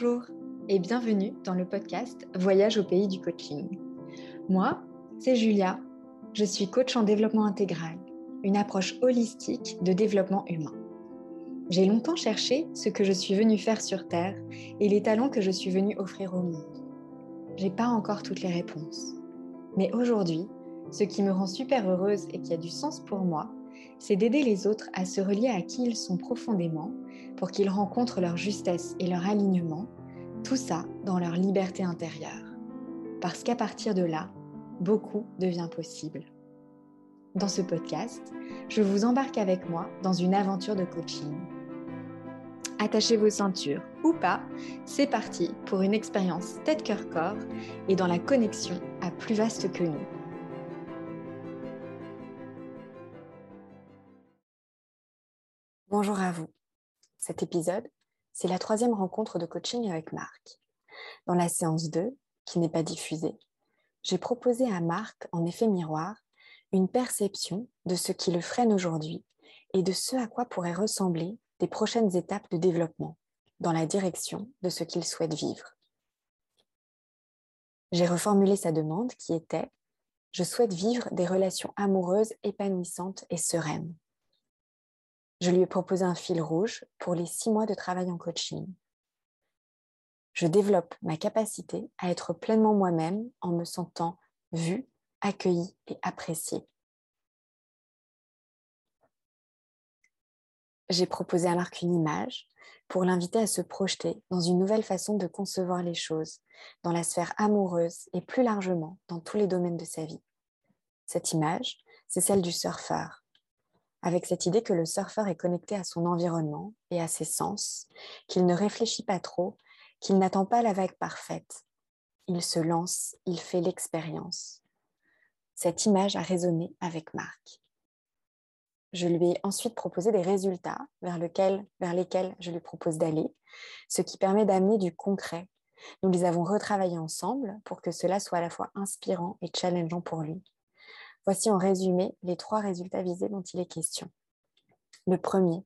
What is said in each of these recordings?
Bonjour et bienvenue dans le podcast Voyage au pays du coaching. Moi, c'est Julia. Je suis coach en développement intégral, une approche holistique de développement humain. J'ai longtemps cherché ce que je suis venue faire sur Terre et les talents que je suis venue offrir au monde. J'ai pas encore toutes les réponses. Mais aujourd'hui, ce qui me rend super heureuse et qui a du sens pour moi, c'est d'aider les autres à se relier à qui ils sont profondément pour qu'ils rencontrent leur justesse et leur alignement, tout ça dans leur liberté intérieure. Parce qu'à partir de là, beaucoup devient possible. Dans ce podcast, je vous embarque avec moi dans une aventure de coaching. Attachez vos ceintures ou pas, c'est parti pour une expérience tête-cœur-corps et dans la connexion à plus vaste que nous. Bonjour à vous. Cet épisode, c'est la troisième rencontre de coaching avec Marc. Dans la séance 2, qui n'est pas diffusée, j'ai proposé à Marc, en effet miroir, une perception de ce qui le freine aujourd'hui et de ce à quoi pourraient ressembler des prochaines étapes de développement dans la direction de ce qu'il souhaite vivre. J'ai reformulé sa demande qui était ⁇ Je souhaite vivre des relations amoureuses épanouissantes et sereines. Je lui ai proposé un fil rouge pour les six mois de travail en coaching. Je développe ma capacité à être pleinement moi-même en me sentant vue, accueillie et appréciée. J'ai proposé à Marc une image pour l'inviter à se projeter dans une nouvelle façon de concevoir les choses, dans la sphère amoureuse et plus largement dans tous les domaines de sa vie. Cette image, c'est celle du surfeur, avec cette idée que le surfeur est connecté à son environnement et à ses sens, qu'il ne réfléchit pas trop, qu'il n'attend pas la vague parfaite. Il se lance, il fait l'expérience. Cette image a résonné avec Marc. Je lui ai ensuite proposé des résultats vers, vers lesquels je lui propose d'aller, ce qui permet d'amener du concret. Nous les avons retravaillés ensemble pour que cela soit à la fois inspirant et challengeant pour lui. Voici en résumé les trois résultats visés dont il est question. Le premier,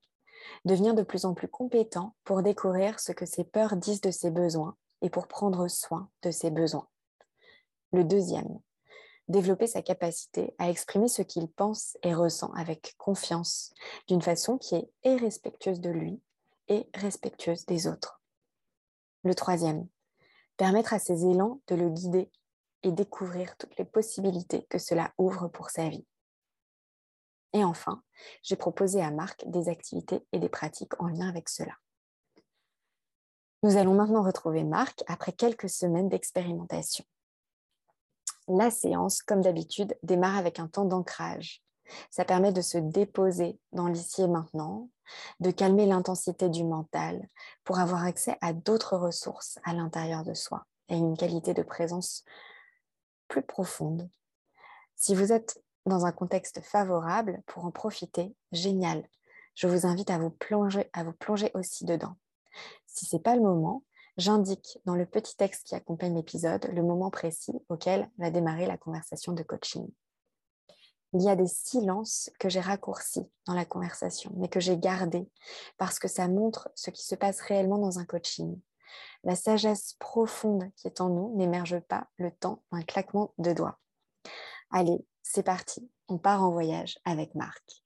devenir de plus en plus compétent pour découvrir ce que ses peurs disent de ses besoins et pour prendre soin de ses besoins. Le deuxième, développer sa capacité à exprimer ce qu'il pense et ressent avec confiance, d'une façon qui est et respectueuse de lui et respectueuse des autres. Le troisième, permettre à ses élans de le guider et découvrir toutes les possibilités que cela ouvre pour sa vie. Et enfin, j'ai proposé à Marc des activités et des pratiques en lien avec cela. Nous allons maintenant retrouver Marc après quelques semaines d'expérimentation. La séance, comme d'habitude, démarre avec un temps d'ancrage. Ça permet de se déposer dans l'ici et maintenant, de calmer l'intensité du mental pour avoir accès à d'autres ressources à l'intérieur de soi et une qualité de présence profonde. Si vous êtes dans un contexte favorable pour en profiter, génial. Je vous invite à vous plonger, à vous plonger aussi dedans. Si ce n'est pas le moment, j'indique dans le petit texte qui accompagne l'épisode le moment précis auquel va démarrer la conversation de coaching. Il y a des silences que j'ai raccourcis dans la conversation, mais que j'ai gardés parce que ça montre ce qui se passe réellement dans un coaching. La sagesse profonde qui est en nous n'émerge pas le temps d'un claquement de doigts. Allez, c'est parti, on part en voyage avec Marc.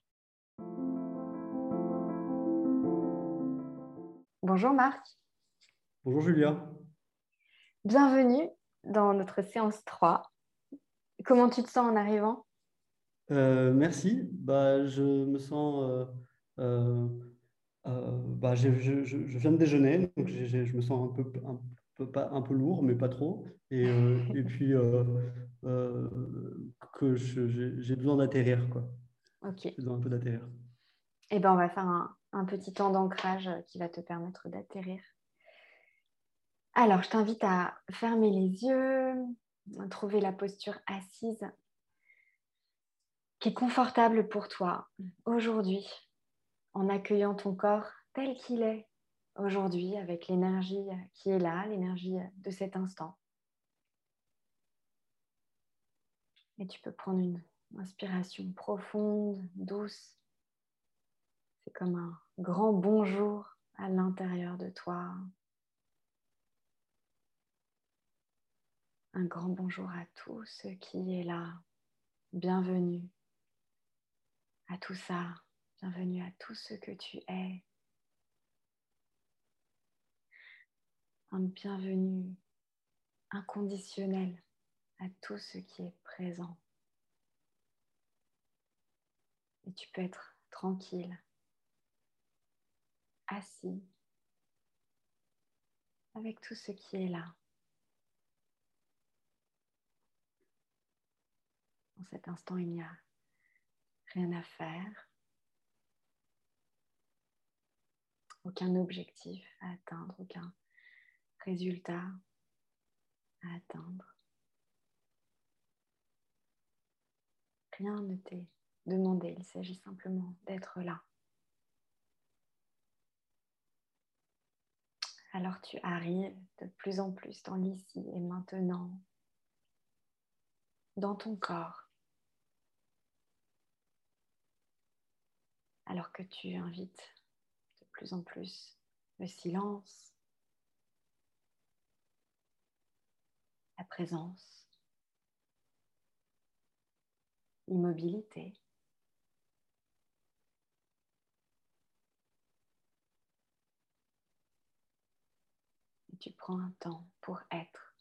Bonjour Marc. Bonjour Julia. Bienvenue dans notre séance 3. Comment tu te sens en arrivant? Euh, Merci. Bah, je me sens euh, euh, euh, bah, je, viens de déjeuner, donc je me sens un peu, un, peu, pas, un peu lourd, mais pas trop. Et, euh, et puis, euh, que j'ai besoin d'atterrir. Quoi. Ok. J'ai besoin un peu d'atterrir. Eh ben, on va faire un, un petit temps d'ancrage qui va te permettre d'atterrir. Alors, je t'invite à fermer les yeux, à trouver la posture assise qui est confortable pour toi aujourd'hui en accueillant ton corps tel qu'il est aujourd'hui, avec l'énergie qui est là, l'énergie de cet instant. Et tu peux prendre une inspiration profonde, douce. C'est comme un grand bonjour à l'intérieur de toi. un grand bonjour à tout ce qui est là. Bienvenue à tout ça. Bienvenue à tout ce que tu es. Un bienvenue inconditionnel à tout ce qui est présent. Et tu peux être tranquille, assis, avec tout ce qui est là. En cet instant, il n'y a rien à faire, aucun objectif à atteindre, aucun résultat à atteindre. Rien ne t'est demandé, il s'agit simplement d'être là. Alors tu arrives de plus en plus dans l'ici et maintenant, dans ton corps. Alors que tu invites plus en plus le silence, la présence, l'immobilité. Tu prends un temps pour être.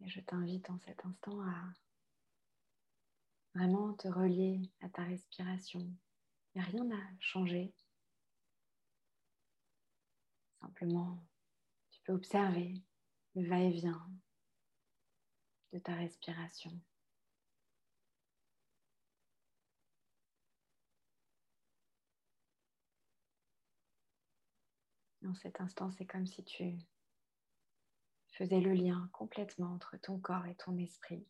Et je t'invite en cet instant à vraiment te relier à ta respiration. Il rien à changer. Simplement, tu peux observer le va-et-vient de ta respiration. Dans cet instant, c'est comme si tu faisais le lien complètement entre ton corps et ton esprit.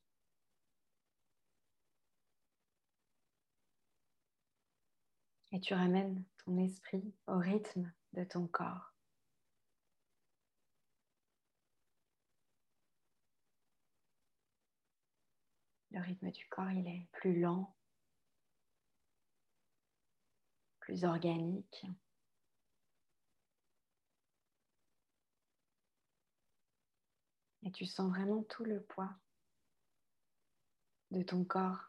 Et tu ramènes ton esprit au rythme de ton corps. Le rythme du corps, il est plus lent, plus organique. Et tu sens vraiment tout le poids de ton corps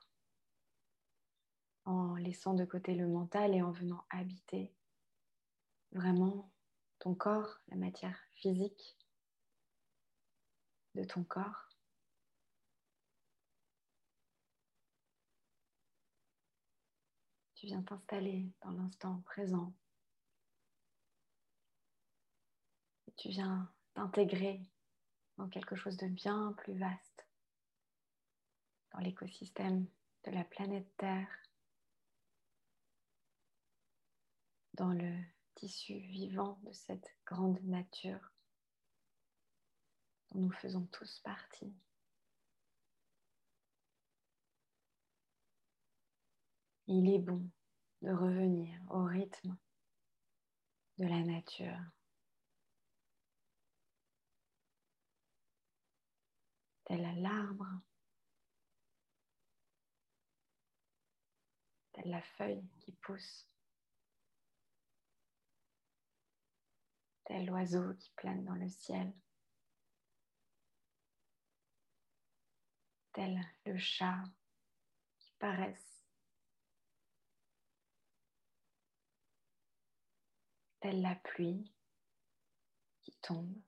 en laissant de côté le mental et en venant habiter vraiment ton corps, la matière physique de ton corps. Tu viens t'installer dans l'instant présent. Et tu viens t'intégrer dans quelque chose de bien plus vaste, dans l'écosystème de la planète Terre, dans le tissu vivant de cette grande nature dont nous faisons tous partie. Il est bon de revenir au rythme de la nature. Tel l'arbre, tel la feuille qui pousse, tel l'oiseau qui plane dans le ciel, tel le chat qui paraisse. Telle la pluie qui tombe,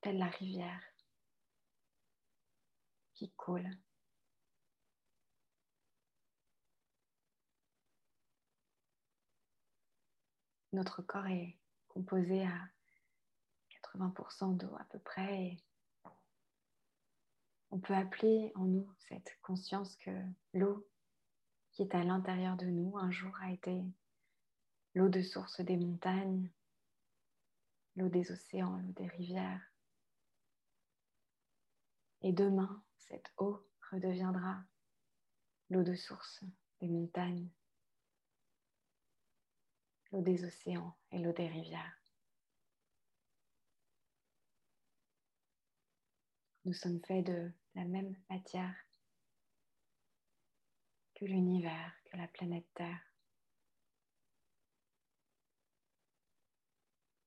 telle la rivière qui coule. Notre corps est composé à 80% d'eau à peu près on peut appeler en nous cette conscience que l'eau qui est à l'intérieur de nous un jour a été l'eau de source des montagnes, l'eau des océans, l'eau des rivières. Et demain, cette eau redeviendra l'eau de source des montagnes, l'eau des océans et l'eau des rivières. Nous sommes faits de la même matière que l'univers, que la planète Terre.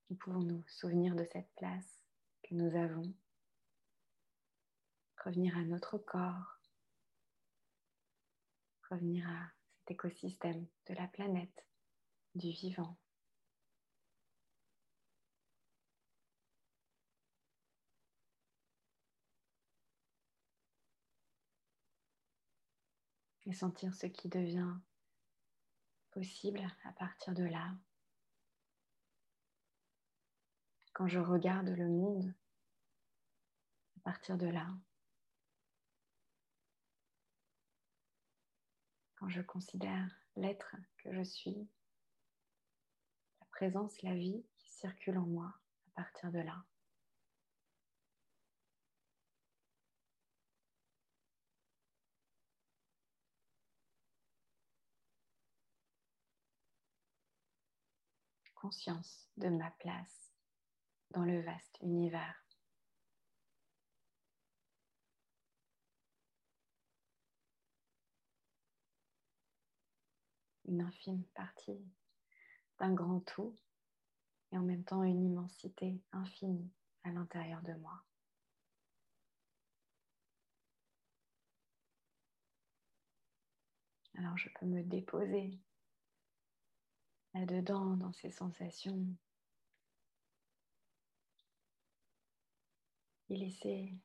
Nous pouvons nous souvenir de cette place que nous avons, revenir à notre corps, revenir à cet écosystème de la planète, du vivant. Et sentir ce qui devient possible à partir de là. Quand je regarde le monde à partir de là. Quand je considère l'être que je suis, présence, la vie qui circule en moi à partir de là. conscience de ma place dans le vaste univers. Une infime partie grand tout et en même temps une immensité infinie à l'intérieur de moi. Alors je peux me déposer là-dedans, dans ces sensations. Et laisser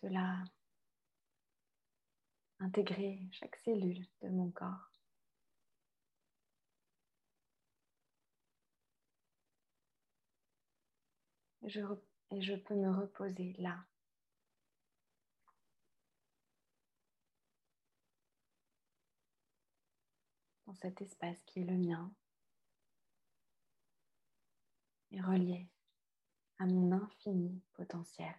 cela intégrer chaque cellule de mon corps. Et je peux me reposer là. Dans cet espace qui est le mien et relié à mon infini potentiel.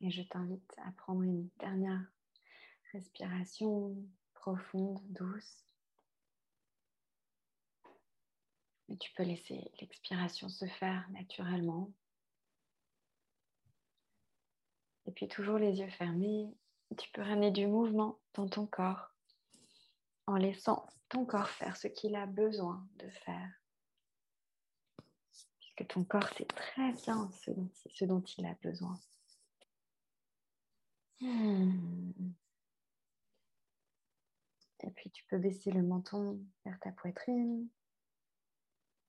Et je t'invite à prendre une dernière respiration profonde, douce. Et tu peux laisser l'expiration se faire naturellement. Et puis toujours les yeux fermés, tu peux ramener du mouvement dans ton corps en laissant ton corps faire ce qu'il a besoin de faire. Puisque ton corps sait très bien ce dont, il a besoin. Hmm. Et puis tu peux baisser le menton vers ta poitrine.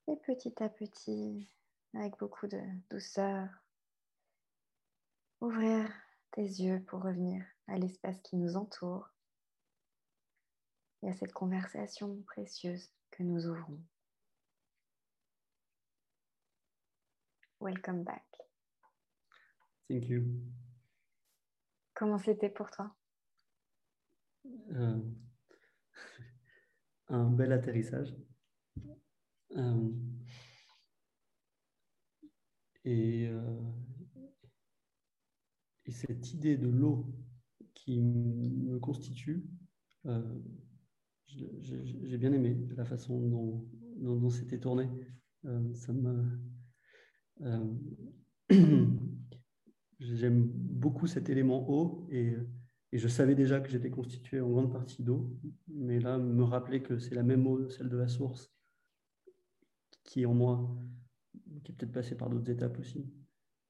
Et petit à petit, avec beaucoup de douceur, ouvrir tes yeux pour revenir à l'espace qui nous entoure et à cette conversation précieuse que nous ouvrons. Welcome back. Thank you. Comment c'était pour toi? Euh, Un bel atterrissage. Euh, et, euh, et cette idée de l'eau qui me constitue, euh, j'ai bien aimé la façon dont, dont, c'était tourné. Ça me. J'aime beaucoup cet élément eau et, et je savais déjà que j'étais constitué en grande partie d'eau, mais là, me rappeler que c'est la même eau, celle de la source, qui est en moi, qui est peut-être passée par d'autres étapes aussi,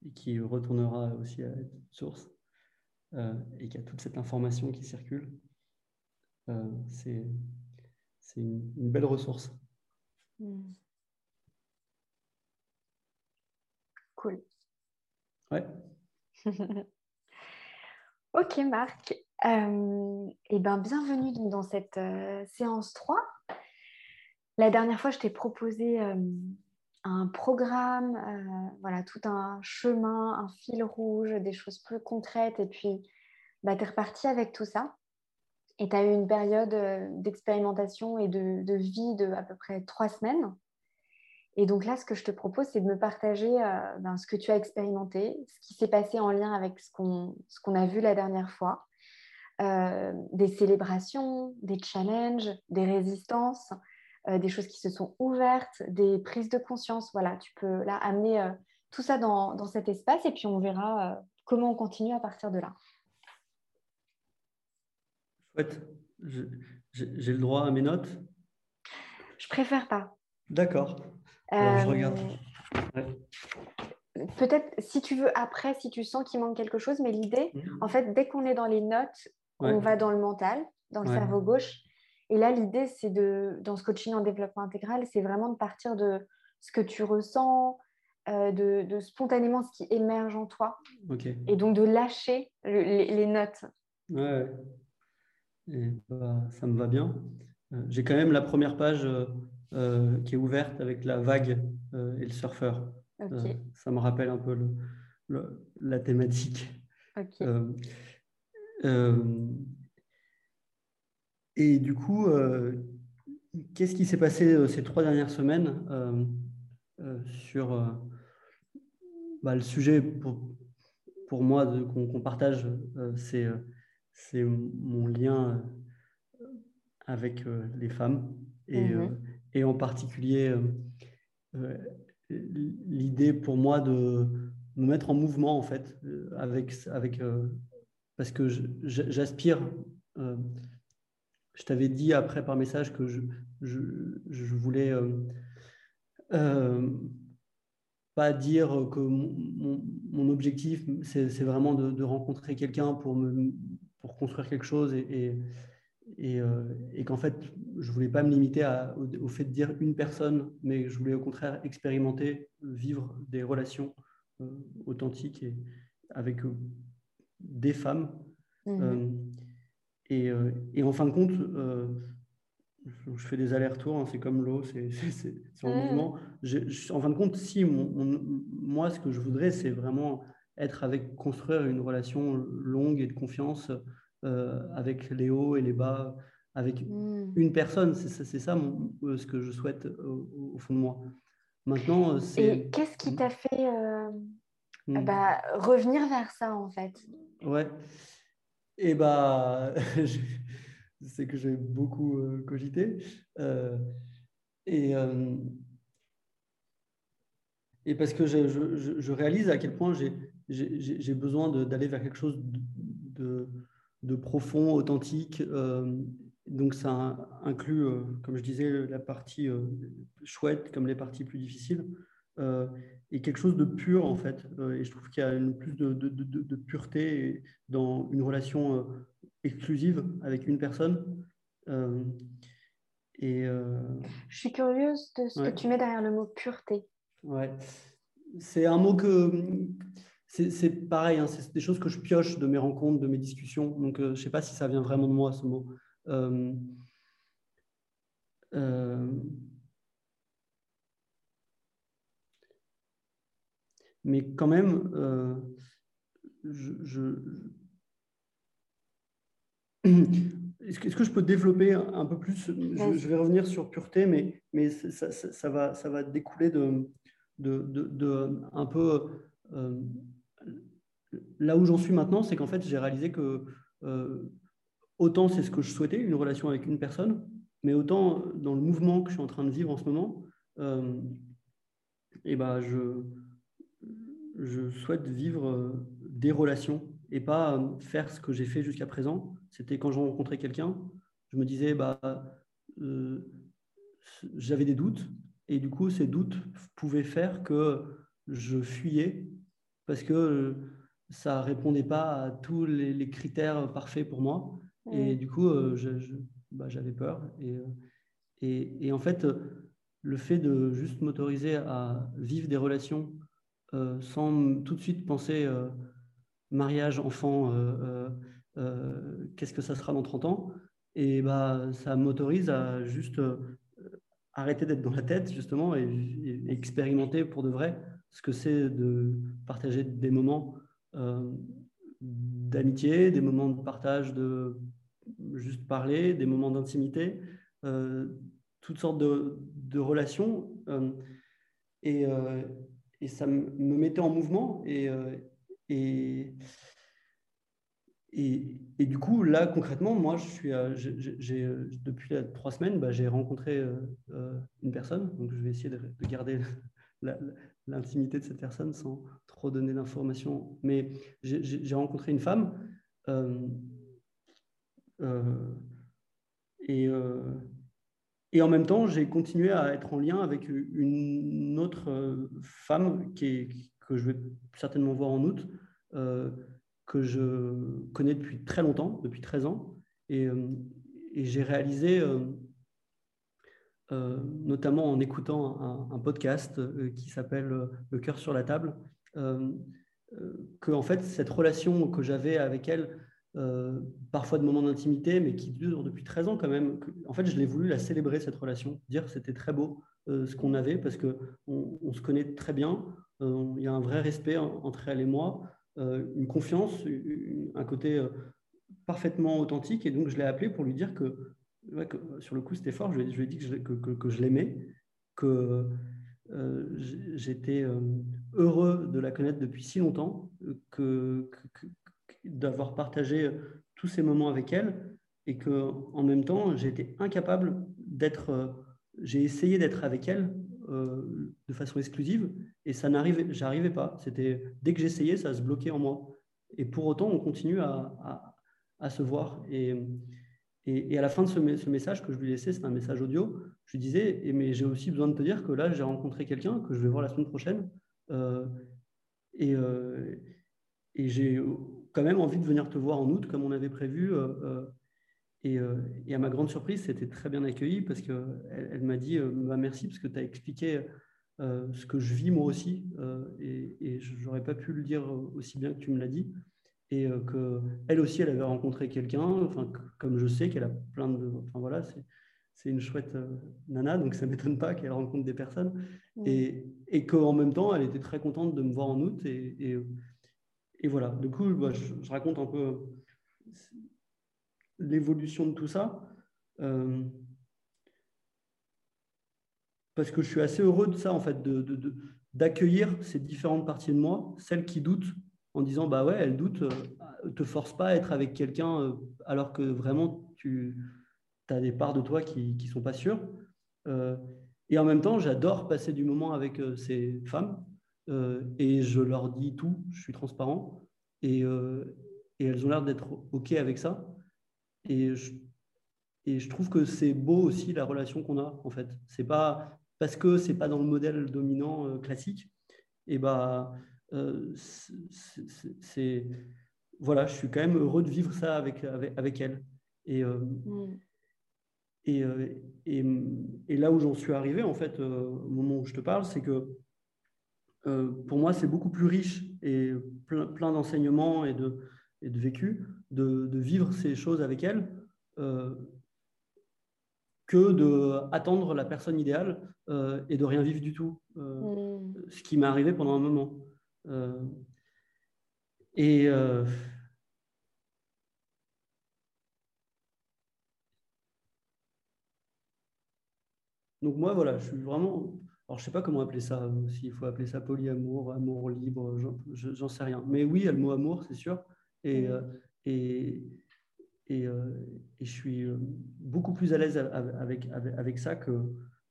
et qui retournera aussi à être source. Euh, et qu'il y a toute cette information qui circule, euh, c'est une, une, belle ressource. Hmm. Cool. Ouais. ok, Marc. Euh, et ben, bienvenue dans cette séance 3. La dernière fois, je t'ai proposé un programme, euh, voilà, tout un chemin, un fil rouge, des choses plus concrètes. Et puis, bah, tu es reparti avec tout ça. Et tu as eu une période euh, d'expérimentation et de, vie de à peu près trois semaines. Et donc là, ce que je te propose, c'est de me partager euh, ben, ce que tu as expérimenté, ce qui s'est passé en lien avec ce qu'on a vu la dernière fois. des célébrations, des challenges, des résistances, euh, des choses qui se sont ouvertes, des prises de conscience. Voilà, tu peux là amener euh, tout ça dans, dans, cet espace et puis on verra euh, comment on continue à partir de là. Chouette. j'ai le droit à mes notes? Je préfère pas. D'accord. Je regarde. Peut-être si tu veux après, si tu sens qu'il manque quelque chose, mais l'idée, mmh. en fait, dès qu'on est dans les notes, on va dans le mental, dans le cerveau gauche. Et là, l'idée, c'est de, dans ce coaching en développement intégral, c'est vraiment de partir de ce que tu ressens, euh, de, spontanément ce qui émerge en toi. Et donc de lâcher les, notes. Ouais. Bah, ça me va bien. Euh, j'ai quand même la première page euh, qui est ouverte avec la vague et le surfeur. ça me rappelle un peu la thématique. et du coup, qu'est-ce qui s'est passé ces trois dernières semaines sur bah, le sujet pour, pour moi qu'on partage, euh, euh, c'est mon lien euh, avec les femmes et, mhm. Et en particulier l'idée pour moi de me mettre en mouvement en fait avec, avec parce que j'aspire je t'avais dit après par message que je, je, voulais pas dire que mon, objectif, c'est vraiment de, rencontrer quelqu'un pour, pour construire quelque chose et, euh, et, qu'en fait, je voulais pas me limiter à, au, fait de dire une personne, mais je voulais au contraire expérimenter, vivre des relations euh, authentiques et, avec euh, des femmes. Mmh. et, et, en fin de compte, je fais des allers-retours, hein, c'est comme l'eau, c'est en mmh. mouvement. en fin de compte, si moi, ce que je voudrais, c'est vraiment être avec, construire une relation longue et de confiance euh, avec les hauts et les bas, avec mmh. une personne. C'est ça euh, ce que je souhaite au, fond de moi. Maintenant. Et qu'est-ce qui t'a fait euh, bah, revenir vers ça, en fait? Ouais. Et bah. c'est que j'ai beaucoup euh, cogité. Euh, et, euh, et parce que je, je, je, réalise à quel point j'ai besoin d'aller vers quelque chose de, de, profond, authentique. donc ça inclut, comme je disais, la partie chouette comme les parties plus difficiles. et quelque chose de pur en fait. et je trouve qu'il y a une, plus de, de, de, pureté dans une relation exclusive avec une personne. Euh, et, euh, Je suis curieuse de ce que tu mets derrière le mot pureté. Ouais, c'est un mot que c'est pareil, hein, c'est des choses que je pioche de mes rencontres, de mes discussions. Donc, euh, je ne sais pas si ça vient vraiment de moi, ce mot. mais quand même, je, est-ce que, je peux développer un peu plus? Je, vais revenir sur pureté, mais, mais ça, ça, va, ça va découler de, de, de, un peu euh, là où j'en suis maintenant, c'est qu'en fait j'ai réalisé que euh, autant c'est ce que je souhaitais, une relation avec une personne, mais autant dans le mouvement que je suis en train de vivre en ce moment, et euh, eh ben je, je souhaite vivre des relations et pas faire ce que j'ai fait jusqu'à présent. C'était quand je rencontrais quelqu'un, je me disais, bah, euh, j'avais des doutes, et du coup, ces doutes pouvaient faire que je fuyais parce que ça répondait pas à tous les, critères parfaits pour moi. Et du coup, euh, bah, j'avais peur. Et, et, et, en fait, le fait de juste m'autoriser à vivre des relations euh, sans tout de suite penser mariage, enfant, euh, euh, euh, qu'est-ce que ça sera dans 30 ans Et bah, ça m'autorise à juste arrêter d'être dans la tête, justement, et, expérimenter pour de vrai ce que c'est de partager des moments d'amitié, des moments de partage de juste parler, des moments d'intimité, toutes sortes de, relations. et, et, ça me mettait en mouvement. Et, du coup, là, concrètement, moi, depuis trois semaines, bah, j'ai rencontré euh, une personne. Donc, je vais essayer de, garder l'intimité de cette personne sans trop donner d'informations. Mais j'ai rencontré une femme. Euh, euh, et, et en même temps, j'ai continué à être en lien avec une autre femme qui est, que je vais certainement voir en août, que je connais depuis très longtemps, depuis 13 ans. Et j'ai réalisé, notamment en écoutant un, podcast qui s'appelle Le cœur sur la table, que en fait, cette relation que j'avais avec elle, euh, parfois de moments d'intimité, mais qui dure depuis 13 ans quand même. En fait, je l'ai voulu la célébrer, cette relation, dire que c'était très beau euh, ce qu'on avait, parce qu'on on se connaît très bien, euh, il y a un vrai respect entre elle et moi, une confiance, un côté parfaitement authentique, et donc je l'ai appelé pour lui dire que, sur le coup c'était fort, je lui, ai dit que je, l'aimais, que j'étais heureux de la connaître depuis si longtemps, que, d'avoir partagé euh, tous ces moments avec elle et que en même temps été incapable d'être euh, j'ai essayé d'être avec elle euh, de façon exclusive et ça n'arrivait j'arrivais pas. C'était dès que j'essayais ça se bloquait en moi. Et pour autant on continue à, à, se voir et, et, à la fin de ce, message que je lui laissais c'est un message audio je lui disais mais j'ai aussi besoin de te dire que là j'ai rencontré quelqu'un que je vais voir la semaine prochaine et, et j'ai quand même envie de venir te voir en août, comme on avait prévu. Euh, euh, euh, et, à ma grande surprise, c'était très bien accueilli parce qu'elle elle, m'a dit bah, merci parce que tu as expliqué ce que je vis moi aussi. et je n'aurais pas pu le dire aussi bien que tu me l'as dit. Et qu'elle aussi, elle avait rencontré quelqu'un, enfin, comme je sais qu'elle a plein de. Enfin voilà, c'est une chouette nana, donc ça ne m'étonne pas qu'elle rencontre des personnes. Et, et qu'en même temps, elle était très contente de me voir en août. Et, et voilà, du coup, bah, je, raconte un peu l'évolution de tout ça. Euh, parce que je suis assez heureux de ça, en fait, d'accueillir ces différentes parties de moi, celles qui doutent, en disant, bah ouais, elles doutent, euh, te force pas à être avec quelqu'un euh, alors que vraiment tu as des parts de toi qui ne sont pas sûres. et en même temps, j'adore passer du moment avec ces femmes euh, et je leur dis tout, je suis transparent, et, euh, et elles ont l'air d'être OK avec ça. Et je, et je trouve que c'est beau aussi la relation qu'on a, en fait. C'est pas parce que c'est pas dans le modèle dominant euh, classique, et bah, c'est voilà, je suis quand même heureux de vivre ça avec, avec, avec elle. Et, mm. et, et, et, là où j'en suis arrivé, en fait, au moment où je te parle, c'est que euh, pour moi, c'est beaucoup plus riche et plein, plein d'enseignements et de, et de vécu de, de, vivre ces choses avec elle euh, que d'attendre la personne idéale euh, et de rien vivre du tout, mm. ce qui m'est arrivé pendant un moment. Et donc moi, voilà, je suis vraiment alors, je ne sais pas comment appeler ça, euh, s'il faut appeler ça polyamour, amour libre, j'en sais rien. Mais oui, il y a le mot amour, c'est sûr. Et, euh, et, et, euh, et, je suis beaucoup plus à l'aise avec, avec, avec, ça que,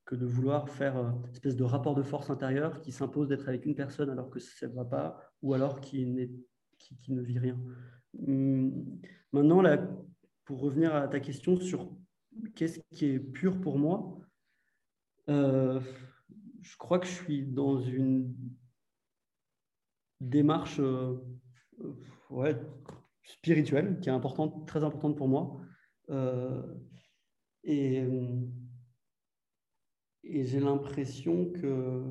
que de vouloir faire une espèce de rapport de force intérieur qui s'impose d'être avec une personne alors que ça ne va pas, ou alors qui, ne vit rien. Hum, maintenant, pour revenir à ta question sur qu'est-ce qui est pur pour moi, je crois que je suis dans une démarche euh, spirituelle qui est importante, très importante pour moi. Euh, et, et j'ai l'impression que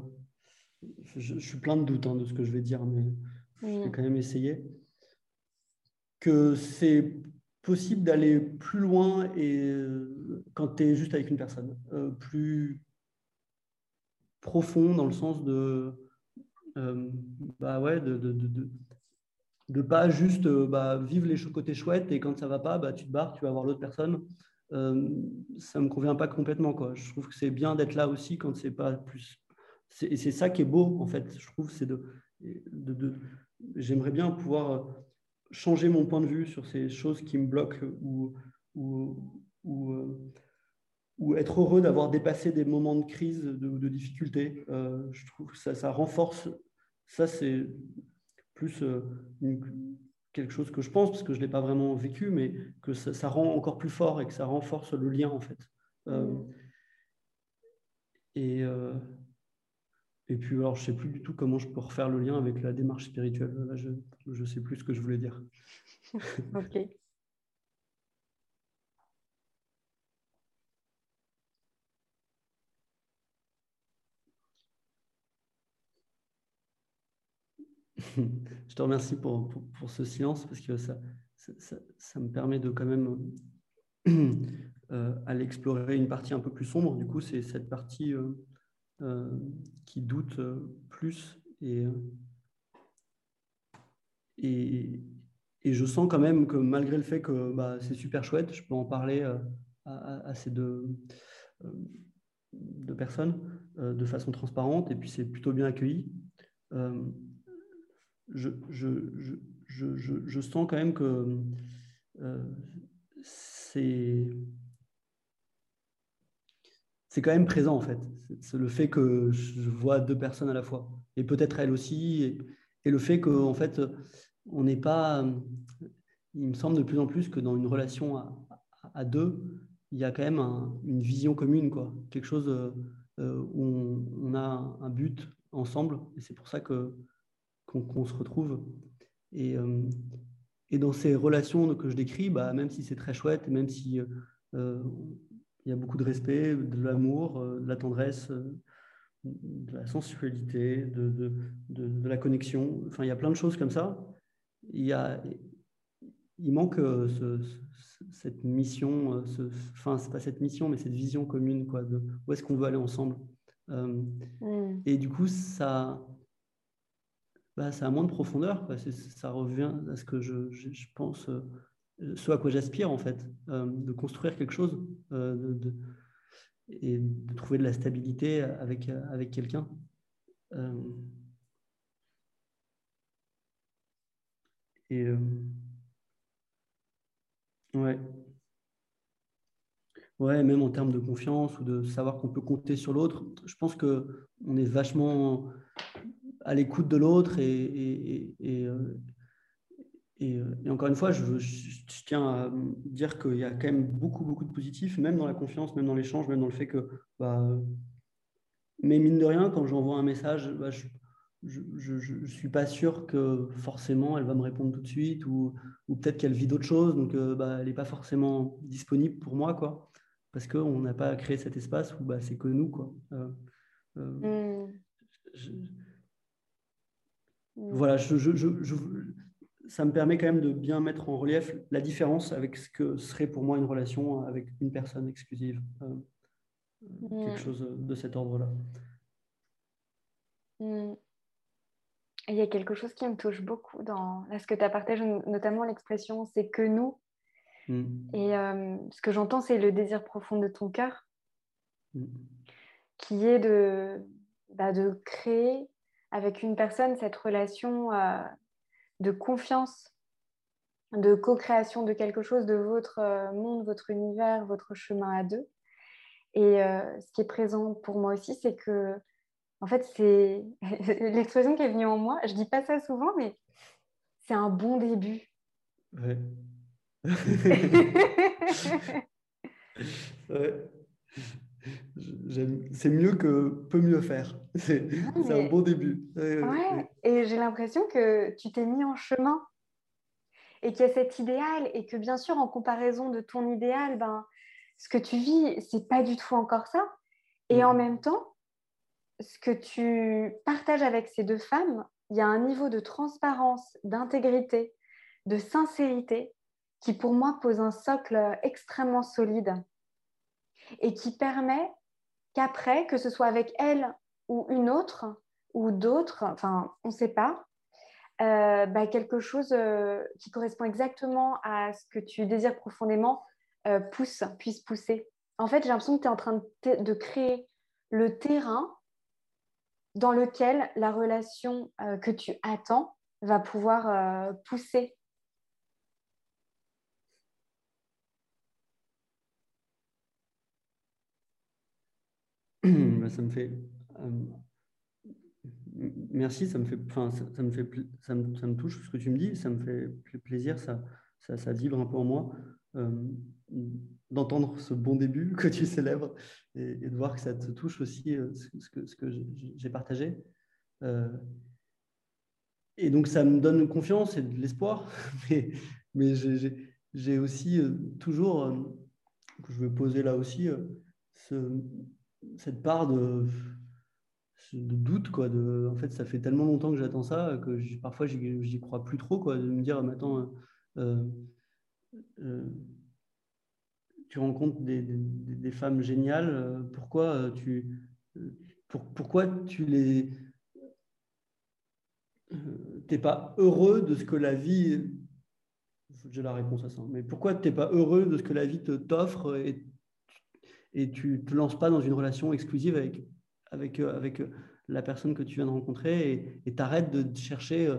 je, suis plein de doutes hein, de ce que je vais dire, mais je vais quand même essayer. Que c'est possible d'aller plus loin et euh, quand tu es juste avec une personne, plus profond dans le sens de euh, bah ouais, de, de, de, de pas juste euh, bah, vivre les côtés chouettes et quand ça va pas, bah, tu te barres, tu vas voir l'autre personne. Euh, ça me convient pas complètement. Quoi. Je trouve que c'est bien d'être là aussi quand c'est pas plus. Et c'est ça qui est beau, en fait. Je trouve c'est de, j'aimerais bien pouvoir changer mon point de vue sur ces choses qui me bloquent ou, ou, ou ou être heureux d'avoir dépassé des moments de crise, de, de difficulté. Euh, je trouve que ça, ça renforce, ça c'est plus euh, une, quelque chose que je pense, parce que je ne l'ai pas vraiment vécu, mais que ça, rend encore plus fort et que ça renforce le lien, en fait. Euh, et, euh, et puis, alors, je ne sais plus du tout comment je peux refaire le lien avec la démarche spirituelle. Là, je ne sais plus ce que je voulais dire. ok. je te remercie pour, pour, ce silence parce que ça, ça, me permet de quand même euh, aller explorer une partie un peu plus sombre. Du coup, c'est cette partie euh, euh, qui doute plus et, et, et, je sens quand même que malgré le fait que bah, c'est super chouette, je peux en parler à, à, ces deux, deux personnes de façon transparente et puis c'est plutôt bien accueilli je, sens quand même que euh, c'est c'est quand même présent en fait. C'est le fait que je vois deux personnes à la fois et peut-être elle aussi et, le fait qu'en en fait on n'est pas. Il me semble de plus en plus que dans une relation à, deux, il y a quand même une vision commune quoi, quelque chose euh, où on, on, a un but ensemble et c'est pour ça que qu'on se retrouve. Et, euh, et, dans ces relations que je décris, bah, même si c'est très chouette, même si euh, il y a beaucoup de respect, de l'amour, euh, de la tendresse, de la sensualité, de, de, de, la connexion, enfin il y a plein de choses comme ça. Il, y a, il manque ce, cette mission, ce, enfin c'est pas cette mission, mais cette vision commune, quoi, de où est-ce qu'on veut aller ensemble. Mm. Et du coup, ça, bah, ça a moins de profondeur. Ça revient à ce que je, je, pense, euh, ce à quoi j'aspire en fait, euh, de construire quelque chose euh, de, et de trouver de la stabilité avec, avec quelqu'un. et ouais. Ouais, même en termes de confiance ou de savoir qu'on peut compter sur l'autre, je pense que on est vachement à l'écoute de l'autre et, et, euh, euh, et, encore une fois, je, tiens à dire qu'il y a quand même beaucoup, beaucoup de positifs, même dans la confiance, même dans l'échange, même dans le fait que, bah, mais mine de rien, quand j'envoie un message, bah, je ne suis pas sûr que forcément elle va me répondre tout de suite ou, ou peut-être qu'elle vit d'autres choses, donc euh, bah, elle n'est pas forcément disponible pour moi, quoi, parce qu'on n'a pas créé cet espace où bah, c'est que nous. Quoi. Mm. Voilà, je, ça me permet quand même de bien mettre en relief la différence avec ce que serait pour moi une relation avec une personne exclusive. Euh, quelque mm. chose de cet ordre-là. Mm. Il y a quelque chose qui me touche beaucoup dans ce que tu as partagé, notamment l'expression c'est que nous. Et euh, ce que j'entends, c'est le désir profond de ton cœur, qui est de, bah, de créer avec une personne cette relation euh, de confiance, de co-création de quelque chose de votre euh, monde, votre univers, votre chemin à deux. Et euh, ce qui est présent pour moi aussi, c'est que, en fait, c'est l'expression qui est venue en moi. Je dis pas ça souvent, mais c'est un bon début. Ouais. ouais c'est mieux que peut mieux faire. C'est un bon début. Ouais, et j'ai l'impression que tu t'es mis en chemin et qu'il y a cet idéal et que bien sûr, en comparaison de ton idéal, ben, ce que tu vis, c'est pas du tout encore ça. Et en mm. même temps, ce que tu partages avec ces deux femmes, il y a un niveau de transparence, d'intégrité, de sincérité qui pour moi pose un socle extrêmement solide et qui permet qu'après, que ce soit avec elle ou une autre ou d'autres, enfin, on ne sait pas, euh, bah, quelque chose euh, qui correspond exactement à ce que tu désires profondément euh, pousse, puisse pousser. En fait, j'ai l'impression que tu es en train de, de, créer le terrain dans lequel la relation que tu attends va pouvoir pousser ça me fait. Euh, Merci, ça me fait, enfin, ça, me fait, ça me, ça me, touche ce que tu me dis, ça me fait plaisir, ça, ça, ça vibre un peu en moi euh, d'entendre ce bon début que tu célèbres et, de voir que ça te touche aussi euh, ce, que, ce que j'ai partagé. Et donc ça me donne confiance et de l'espoir, mais, mais j'ai aussi toujours, que je veux poser là aussi, ce, cette part de doute quoi en fait ça fait tellement longtemps que j'attends ça que parfois j'y crois plus trop quoi de me dire maintenant euh, euh, tu rencontres des, femmes géniales euh, pourquoi tu pour, pourquoi tu les t'es pas heureux de ce que la vie j'ai la réponse à ça mais pourquoi tu n'es pas heureux de ce que la vie t'offre et et tu te lances pas dans une relation exclusive avec avec, euh, avec euh, la personne que tu viens de rencontrer et t'arrêtes de chercher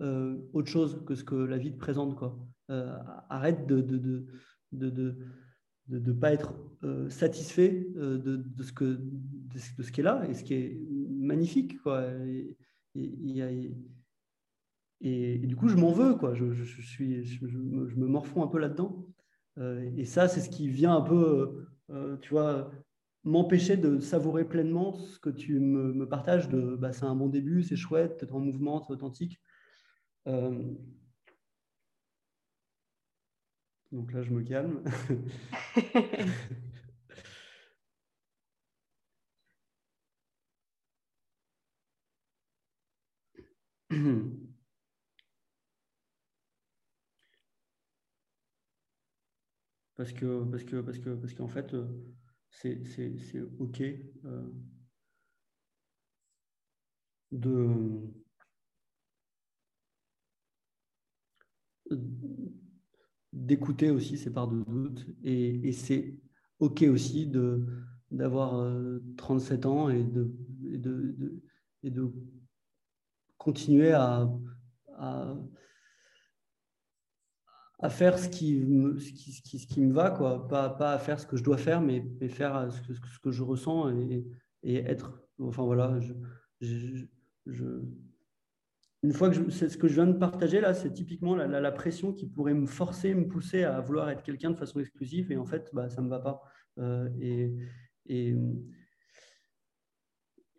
euh, autre chose que ce que la vie te présente. Quoi. arrête de de, de, de, de, de pas être satisfait de, ce que, de, ce qui est là et ce qui est magnifique. Quoi. Et, et, du coup, je m'en veux. Quoi. Je, je, suis, je me morfonds un peu là-dedans. et ça, c'est ce qui vient un peu, tu vois, m'empêcher de savourer pleinement ce que tu me, partages de bah, c'est un bon début, c'est chouette, tu es en mouvement, c'est authentique. Euh, donc là, je me calme. parce que parce que parce que parce qu'en fait euh, c'est OK euh, de d'écouter aussi ces parts de doute. Et, c'est OK aussi d'avoir 37 euh, ans et de, et de, et de continuer à à faire ce qui me, ce qui, ce qui, me va, quoi. Pas, pas à faire ce que je dois faire, mais, faire ce que, ce que je ressens et, et, être. Enfin voilà, je, je, une fois que c'est ce que je viens de partager là, c'est typiquement la, la, pression qui pourrait me forcer, me pousser à vouloir être quelqu'un de façon exclusive, et en fait, bah, ça ne me va pas. Euh, et, et,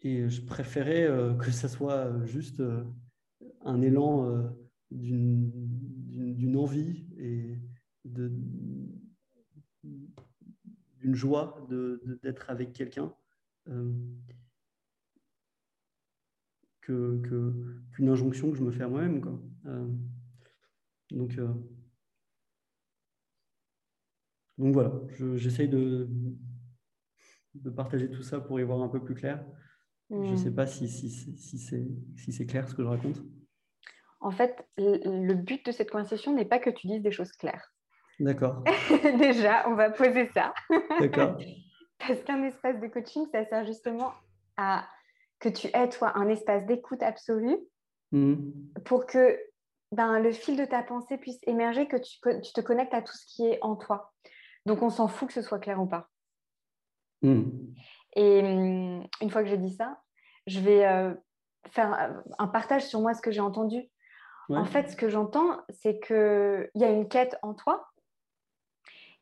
et, je préférais euh, que ça soit juste euh, un élan d'une envie et d'une joie d'être avec quelqu'un euh, qu'une que, injonction que je me fais à moi-même. Euh, donc, euh, donc voilà, j'essaye de, de partager tout ça pour y voir un peu plus clair. Je ne sais pas si, si, si c'est clair ce que je raconte en fait, le but de cette conversation n'est pas que tu dises des choses claires. D'accord. Déjà, on va poser ça. D'accord. Parce qu'un espace de coaching, ça sert justement à que tu aies, toi, un espace d'écoute absolue mmh. pour que ben, le fil de ta pensée puisse émerger, que tu, te connectes à tout ce qui est en toi. Donc, on s'en fout que ce soit clair ou pas. Mmh. Et mmh, une fois que j'ai dit ça, je vais euh, faire un partage sur moi, ce que j'ai entendu en fait, ce que j'entends, c'est qu'il y a une quête en toi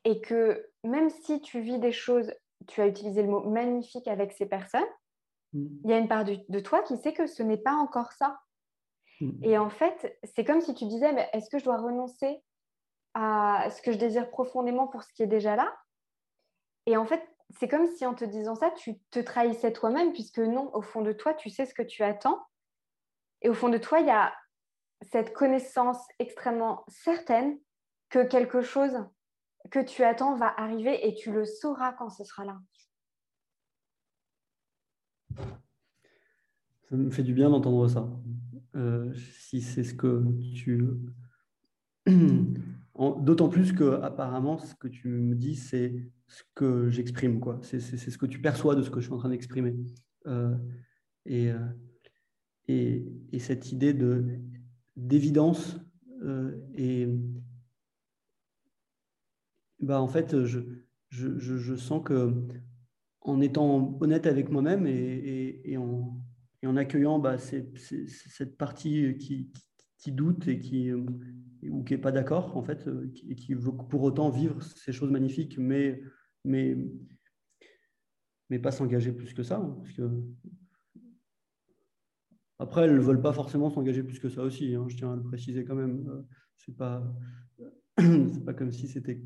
et que même si tu vis des choses, tu as utilisé le mot magnifique avec ces personnes, mm. il y a une part de, toi qui sait que ce n'est pas encore ça. Mm. Et en fait, c'est comme si tu disais, est-ce que je dois renoncer à ce que je désire profondément pour ce qui est déjà là? Et en fait, c'est comme si en te disant ça, tu te trahissais toi-même, puisque non, au fond de toi, tu sais ce que tu attends. Et au fond de toi, il y a cette connaissance extrêmement certaine que quelque chose que tu attends va arriver et tu le sauras quand ce sera là. Ça me fait du bien d'entendre ça. Euh, si c'est ce que tu... D'autant plus que apparemment, ce que tu me dis, c'est ce que j'exprime. quoi. C'est ce que tu perçois de ce que je suis en train d'exprimer. Euh, et, euh, et, et, cette idée de d'évidence euh, et bah, en fait je, je, je, sens que en étant honnête avec moi-même et, et, en, en accueillant bah, cette partie qui, qui, doute et qui ou qui n'est pas d'accord, en fait, et qui veut pour autant vivre ces choses magnifiques, mais, mais, mais pas s'engager plus que ça. Hein, parce que après, elles ne veulent pas forcément s'engager plus que ça aussi, hein, je tiens à le préciser quand même. Euh, Ce n'est pas, pas comme si c'était.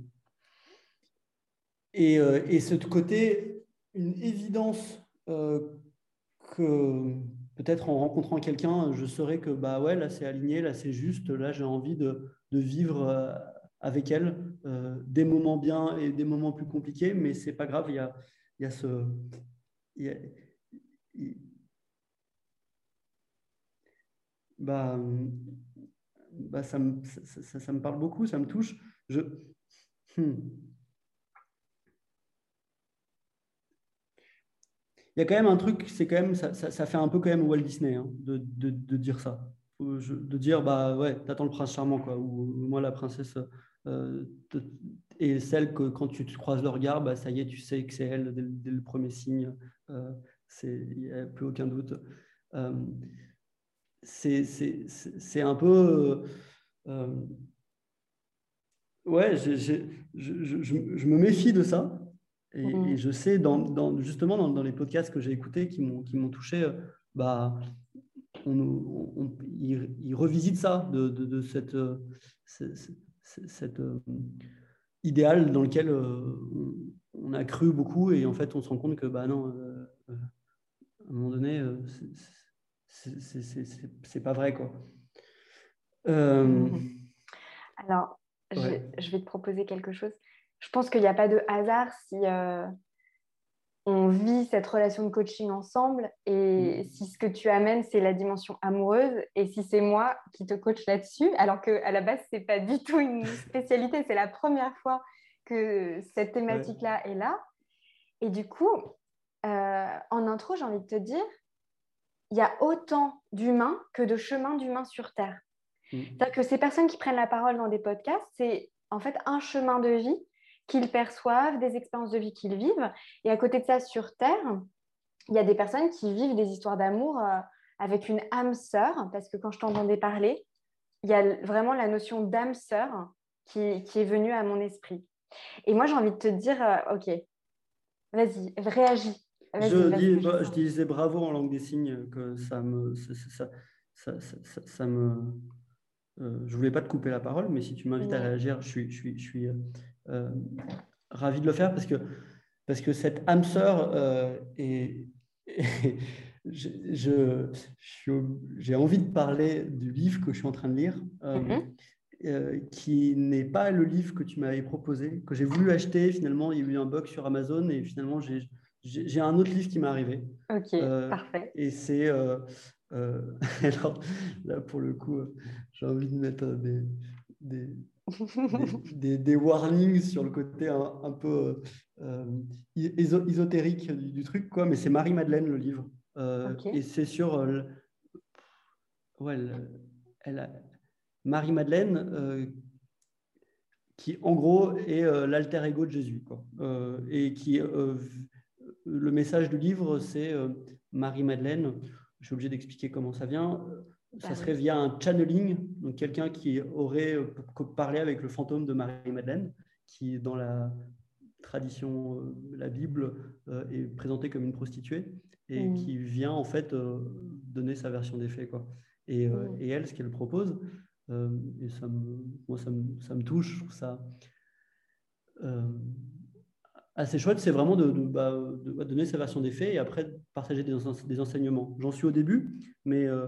Et, euh, et ce côté, une évidence euh, que peut-être en rencontrant quelqu'un, je saurais que bah ouais, là c'est aligné, là c'est juste, là j'ai envie de, de, vivre avec elle des moments bien et des moments plus compliqués, mais c'est pas grave, il y a, y a ce. Bah, bah ça, me, ça, ça, me parle beaucoup, ça me touche. Je, hmm. Il y a quand même un truc, c'est quand même, ça, fait un peu quand même Walt Disney hein, de, de, de, dire ça. de dire, bah ouais, t'attends le prince charmant, quoi. Ou, moi, la princesse euh, et celle que quand tu te croises le regard, bah, ça y est, tu sais que c'est elle dès, le premier signe. Euh, il n'y a plus aucun doute. Euh, c'est un peu. Euh, ouais, je, je, je, je, me méfie de ça. Et, mmh. je sais, dans, dans, justement, dans, dans, les podcasts que j'ai écoutés qui m'ont touché, euh, bah, on, on, ils, revisitent ça, de, de, de cette, euh, cette, idéal dans lequel on, a cru beaucoup et en fait on se rend compte que bah non, à un moment donné, c'est pas vrai quoi. Euh, Alors, je, vais te proposer quelque chose. Je pense qu'il n'y a pas de hasard si euh, on vit cette relation de coaching ensemble et mm. si ce que tu amènes, c'est la dimension amoureuse et si c'est moi qui te coach là-dessus, alors qu'à la base, ce n'est pas du tout une spécialité, c'est la première fois que cette thématique-là est là. Et du coup, euh, en intro, j'ai envie de te dire, il y a autant d'humains que de chemins d'humains sur Terre. Mm. C'est-à-dire que ces personnes qui prennent la parole dans des podcasts, c'est en fait un chemin de vie qu'ils perçoivent, des expériences de vie qu'ils vivent. Et à côté de ça, sur Terre, il y a des personnes qui vivent des histoires d'amour euh, avec une âme sœur, parce que quand je t'entendais parler, il y a vraiment la notion d'âme sœur qui, est venue à mon esprit. Et moi, j'ai envie de te dire, euh, ok, vas-y, réagis. Je, dis, je disais bravo en langue des signes, que ça me, ça, ça, ça, me, euh, je voulais pas te couper la parole, mais si tu m'invites à réagir, je suis, je suis, je suis euh, ravi de le faire parce que, parce que cette âme sœur euh, est, je, j'ai envie de parler du livre que je suis en train de lire, mm-hmm. qui n'est pas le livre que tu m'avais proposé, que j'ai voulu acheter. Finalement, il y a eu un bug sur Amazon et finalement, j'ai j'ai un autre livre qui m'est arrivé. Ok, euh, parfait. Et c'est. Euh, euh, alors, là, pour le coup, j'ai envie de mettre des, des, des, warnings sur le côté un, peu ésotérique du, truc, quoi. Mais c'est Marie-Madeleine, le livre. Et c'est sur. ouais, elle, Marie-Madeleine qui en gros est l'alter ego de Jésus, quoi, et qui le message du livre, c'est euh, Marie-Madeleine. Je suis obligé d'expliquer comment ça vient. Ça bah serait via un channeling, donc quelqu'un qui aurait euh, parlé avec le fantôme de Marie-Madeleine, qui dans la tradition, euh, la Bible, est présenté comme une prostituée et mmh. qui vient en fait donner sa version des faits. Quoi. Et, mmh. et elle, ce qu'elle propose, et ça me, moi ça me, ça me touche, je trouve ça assez chouette, c'est vraiment bah, de, donner sa version des faits et après partager des, des enseignements. J'en suis au début, mais, euh,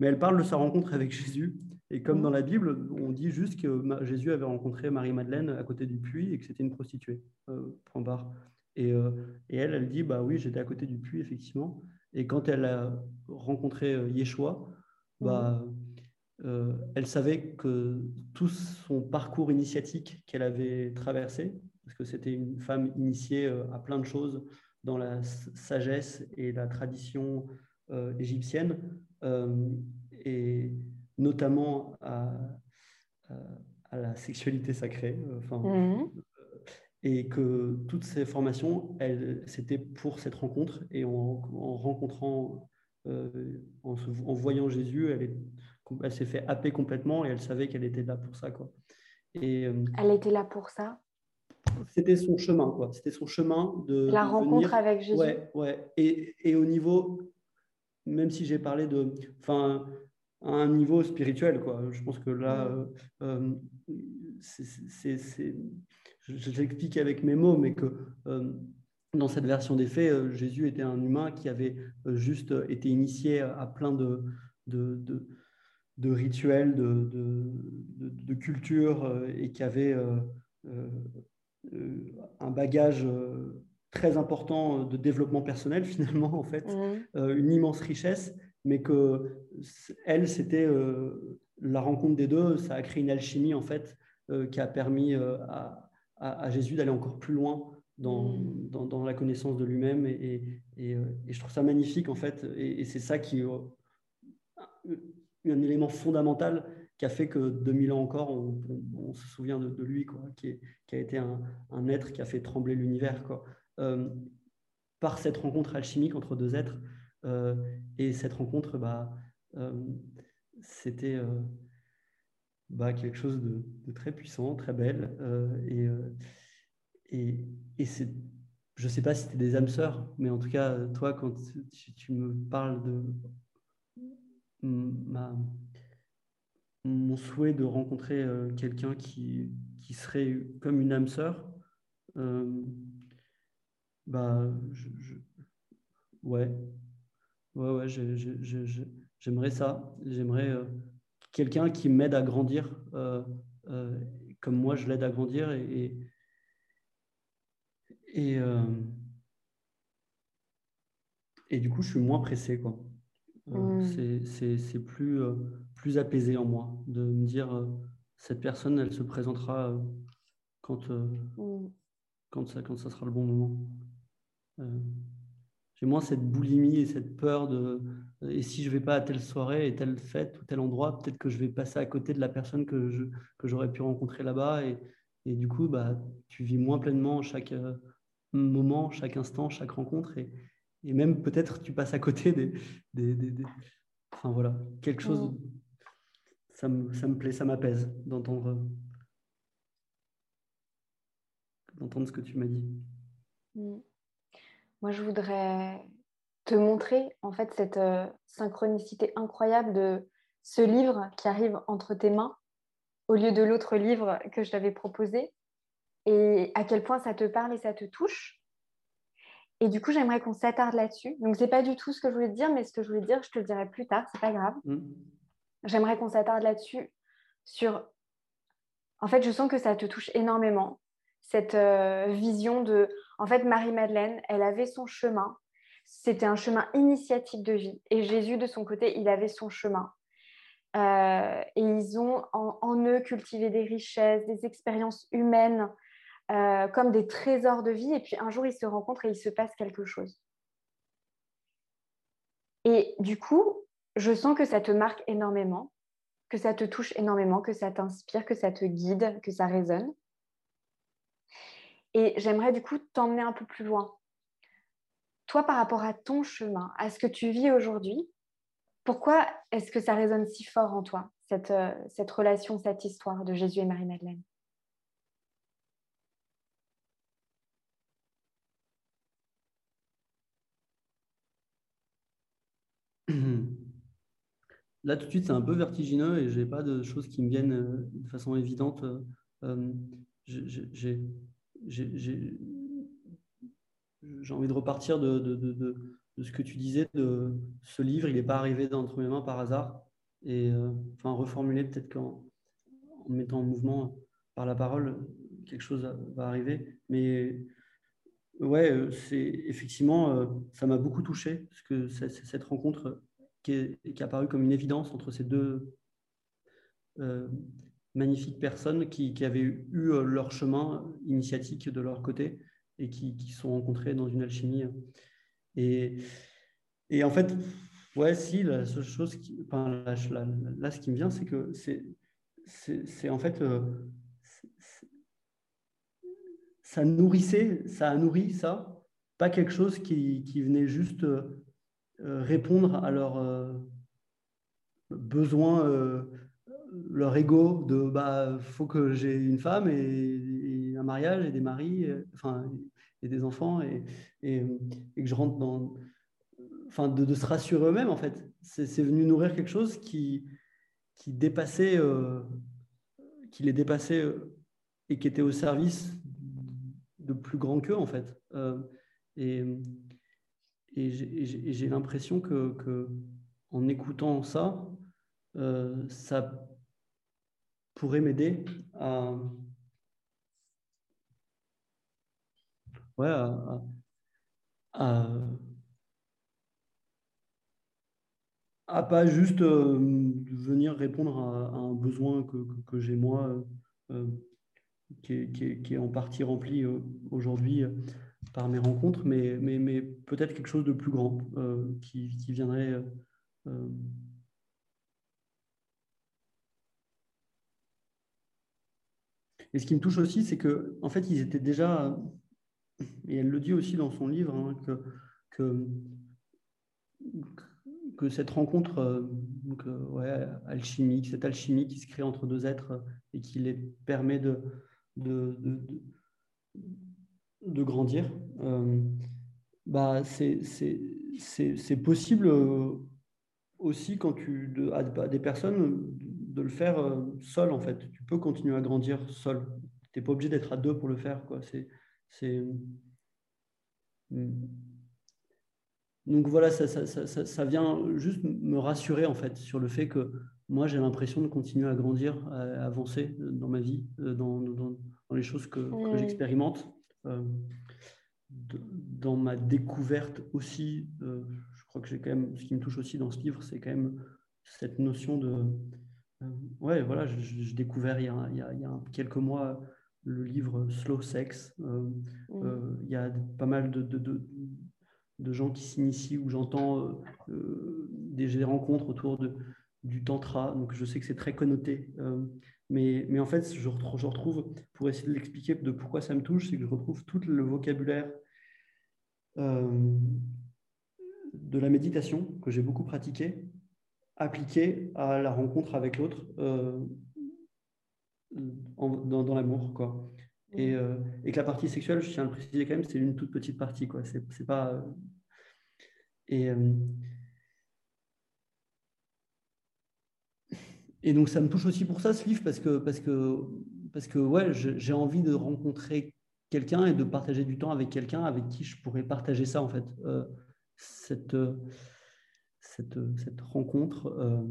mais elle parle de sa rencontre avec Jésus. Et comme dans la Bible, on dit juste que Jésus avait rencontré Marie-Madeleine à côté du puits et que c'était une prostituée. Euh, point barre. Et, euh, et, elle, elle dit, bah oui, j'étais à côté du puits, effectivement. Et quand elle a rencontré Yeshua, bah, elle savait que tout son parcours initiatique qu'elle avait traversé, parce que c'était une femme initiée euh, à plein de choses dans la sagesse et la tradition euh, égyptienne, euh, et notamment à, la sexualité sacrée. Enfin, mhm. Et que toutes ces formations, c'était pour cette rencontre, et en, rencontrant en, en, voyant Jésus, elle, elle s'est fait happer complètement et elle savait qu'elle était là pour ça. Quoi. Et, elle était là pour ça? C'était son chemin, quoi. C'était son chemin de. La rencontre avec Jésus. Ouais, ouais. Et, et, au niveau, même si j'ai parlé de. Enfin, à un niveau spirituel, quoi. Je pense que là, mm. euh, euh, c'est. Je, l'explique avec mes mots, mais que euh, dans cette version des faits, Jésus était un humain qui avait juste été initié à plein de, de, de, de rituels, de, de, de, culture, et qui avait euh, un bagage euh, très important euh, de développement personnel finalement en fait, mmh. une immense richesse, mais que elle c'était la rencontre des deux, ça a créé une alchimie en fait qui a permis à, à, Jésus d'aller encore plus loin dans, mmh. dans, dans, la connaissance de lui-même et, et, et, je trouve ça magnifique en fait et, c'est ça qui est un élément fondamental qui a fait que 2000 ans encore, on, se souvient de, lui, quoi, qui, a été un, être qui a fait trembler l'univers. Quoi. Euh, par cette rencontre alchimique entre deux êtres. Euh, et cette rencontre, bah, euh, c'était bah, quelque chose de, très puissant, très belle. et et, et c'est, je ne sais pas si c'était des âmes sœurs, mais en tout cas, toi, quand tu me parles de ma, mon souhait de rencontrer euh, quelqu'un qui, qui, serait comme une âme sœur, euh, bah, je, ouais, ouais, ouais, j'aimerais ça. J'aimerais euh, quelqu'un qui m'aide à grandir, comme moi je l'aide à grandir, et, et, et, du coup, je suis moins pressé, quoi. Mmh. C'est plus plus apaisé en moi, de me dire euh, cette personne, elle se présentera euh, quand, euh, mm. quand, ça, quand ça sera le bon moment. J'ai moins cette boulimie et cette peur de et si je vais pas à telle soirée et telle fête ou tel endroit, peut-être que je vais passer à côté de la personne que je, que j'aurais pu rencontrer là-bas et, et, du coup bah tu vis moins pleinement chaque moment, chaque instant, chaque rencontre et, et même peut-être tu passes à côté des, des, des, enfin voilà quelque chose mm ça me, ça me plaît, ça m'apaise d'entendre d'entendre ce que tu m'as dit. Mm. Moi, je voudrais te montrer en fait cette euh, synchronicité incroyable de ce livre qui arrive entre tes mains au lieu de l'autre livre que je t'avais proposé et à quel point ça te parle et ça te touche. Et du coup, j'aimerais qu'on s'attarde là-dessus. Donc, c'est pas du tout ce que je voulais te dire, mais ce que je voulais dire, je te le dirai plus tard, c'est pas grave. Mm. J'aimerais qu'on s'attarde là-dessus, sur... En fait, je sens que ça te touche énormément, cette euh, vision de... En fait, Marie-Madeleine, elle avait son chemin. C'était un chemin initiatique de vie. Et Jésus, de son côté, il avait son chemin. Euh, et ils ont en, eux cultivé des richesses, des expériences humaines, euh, comme des trésors de vie. Et puis un jour, ils se rencontrent et il se passe quelque chose. Et du coup, je sens que ça te marque énormément, que ça te touche énormément, que ça t'inspire, que ça te guide, que ça résonne. Et j'aimerais du coup t'emmener un peu plus loin. Toi, par rapport à ton chemin, à ce que tu vis aujourd'hui, pourquoi est-ce que ça résonne si fort en toi, cette, euh, relation, cette histoire de Jésus et Marie-Madeleine? Là, tout de suite, c'est un peu vertigineux et je n'ai pas de choses qui me viennent euh, de façon évidente. Euh, j'ai envie de repartir de, ce que tu disais, de ce livre, il n'est pas arrivé entre mes mains par hasard. Et euh, enfin, reformuler peut-être qu'en en mettant en mouvement par la parole, quelque chose va arriver. Mais ouais, c'est effectivement, ça m'a beaucoup touché, parce que cette rencontre qui est, qui apparu comme une évidence entre ces deux euh, magnifiques personnes qui, avaient eu, euh, leur chemin initiatique de leur côté et qui, qui sont rencontrées dans une alchimie. Et, en fait, ouais, si, la seule chose, qui, là, ce qui me vient, c'est que c'est en fait, euh, ça nourrissait, ça a nourri ça, pas quelque chose qui venait juste répondre à leurs besoins, leur ego de bah faut que j'ai une femme et, un mariage et des maris, enfin et des enfants et, que je rentre dans enfin de, de se rassurer eux-mêmes en fait. C'est venu nourrir quelque chose qui qui dépassait qui les dépassait et qui était au service de plus grand qu'eux, en fait. Euh, et, et j'ai l'impression que, en écoutant ça, euh, ça pourrait m'aider à, ouais, à, à, pas juste euh, venir répondre à, un besoin que, j'ai moi qui est, en partie rempli euh, aujourd'hui euh, par mes rencontres, mais, mais, mais peut-être quelque chose de plus grand euh, qui, viendrait. Et ce qui me touche aussi, c'est que en fait, ils étaient déjà, et elle le dit aussi dans son livre, hein, que, que, que, cette rencontre alchimique, cette alchimie qui se crée entre deux êtres et qui les permet de, de, grandir. Euh, bah, c'est possible euh, aussi quand tu à des personnes de le faire euh, seul en fait. Tu peux continuer à grandir seul. Tu n'es pas obligé d'être à deux pour le faire. Quoi. C'est, Donc voilà, ça, ça, ça, ça, vient juste me rassurer en fait sur le fait que moi, j'ai l'impression de continuer à grandir, à avancer dans ma vie, euh, dans, dans, les choses que, j'expérimente, euh, dans ma découverte aussi. Euh, je crois que j'ai quand même, ce qui me touche aussi dans ce livre, c'est quand même cette notion de. ouais, voilà, j'ai découvert il y, a, il, y a, il y, a, quelques mois le livre Slow Sex. il y a pas mal de, de, de, de gens qui s'initient où j'entends des rencontres autour de du tantra, donc je sais que c'est très connoté, euh, mais, mais en fait, je, retrouve, pour essayer de l'expliquer de pourquoi ça me touche, c'est que je retrouve tout le vocabulaire euh, de la méditation que j'ai beaucoup pratiqué, appliqué à la rencontre avec l'autre euh, dans, dans l'amour. quoi. Et, et, que la partie sexuelle, je tiens à le préciser quand même, c'est une toute petite partie. quoi. C'est pas... Et, Et donc, ça me touche aussi pour ça, ce livre, parce que, parce que, parce que ouais, j'ai envie de rencontrer quelqu'un et de partager du temps avec quelqu'un avec qui je pourrais partager ça, en fait. Euh, cette, cette, cette, rencontre, euh,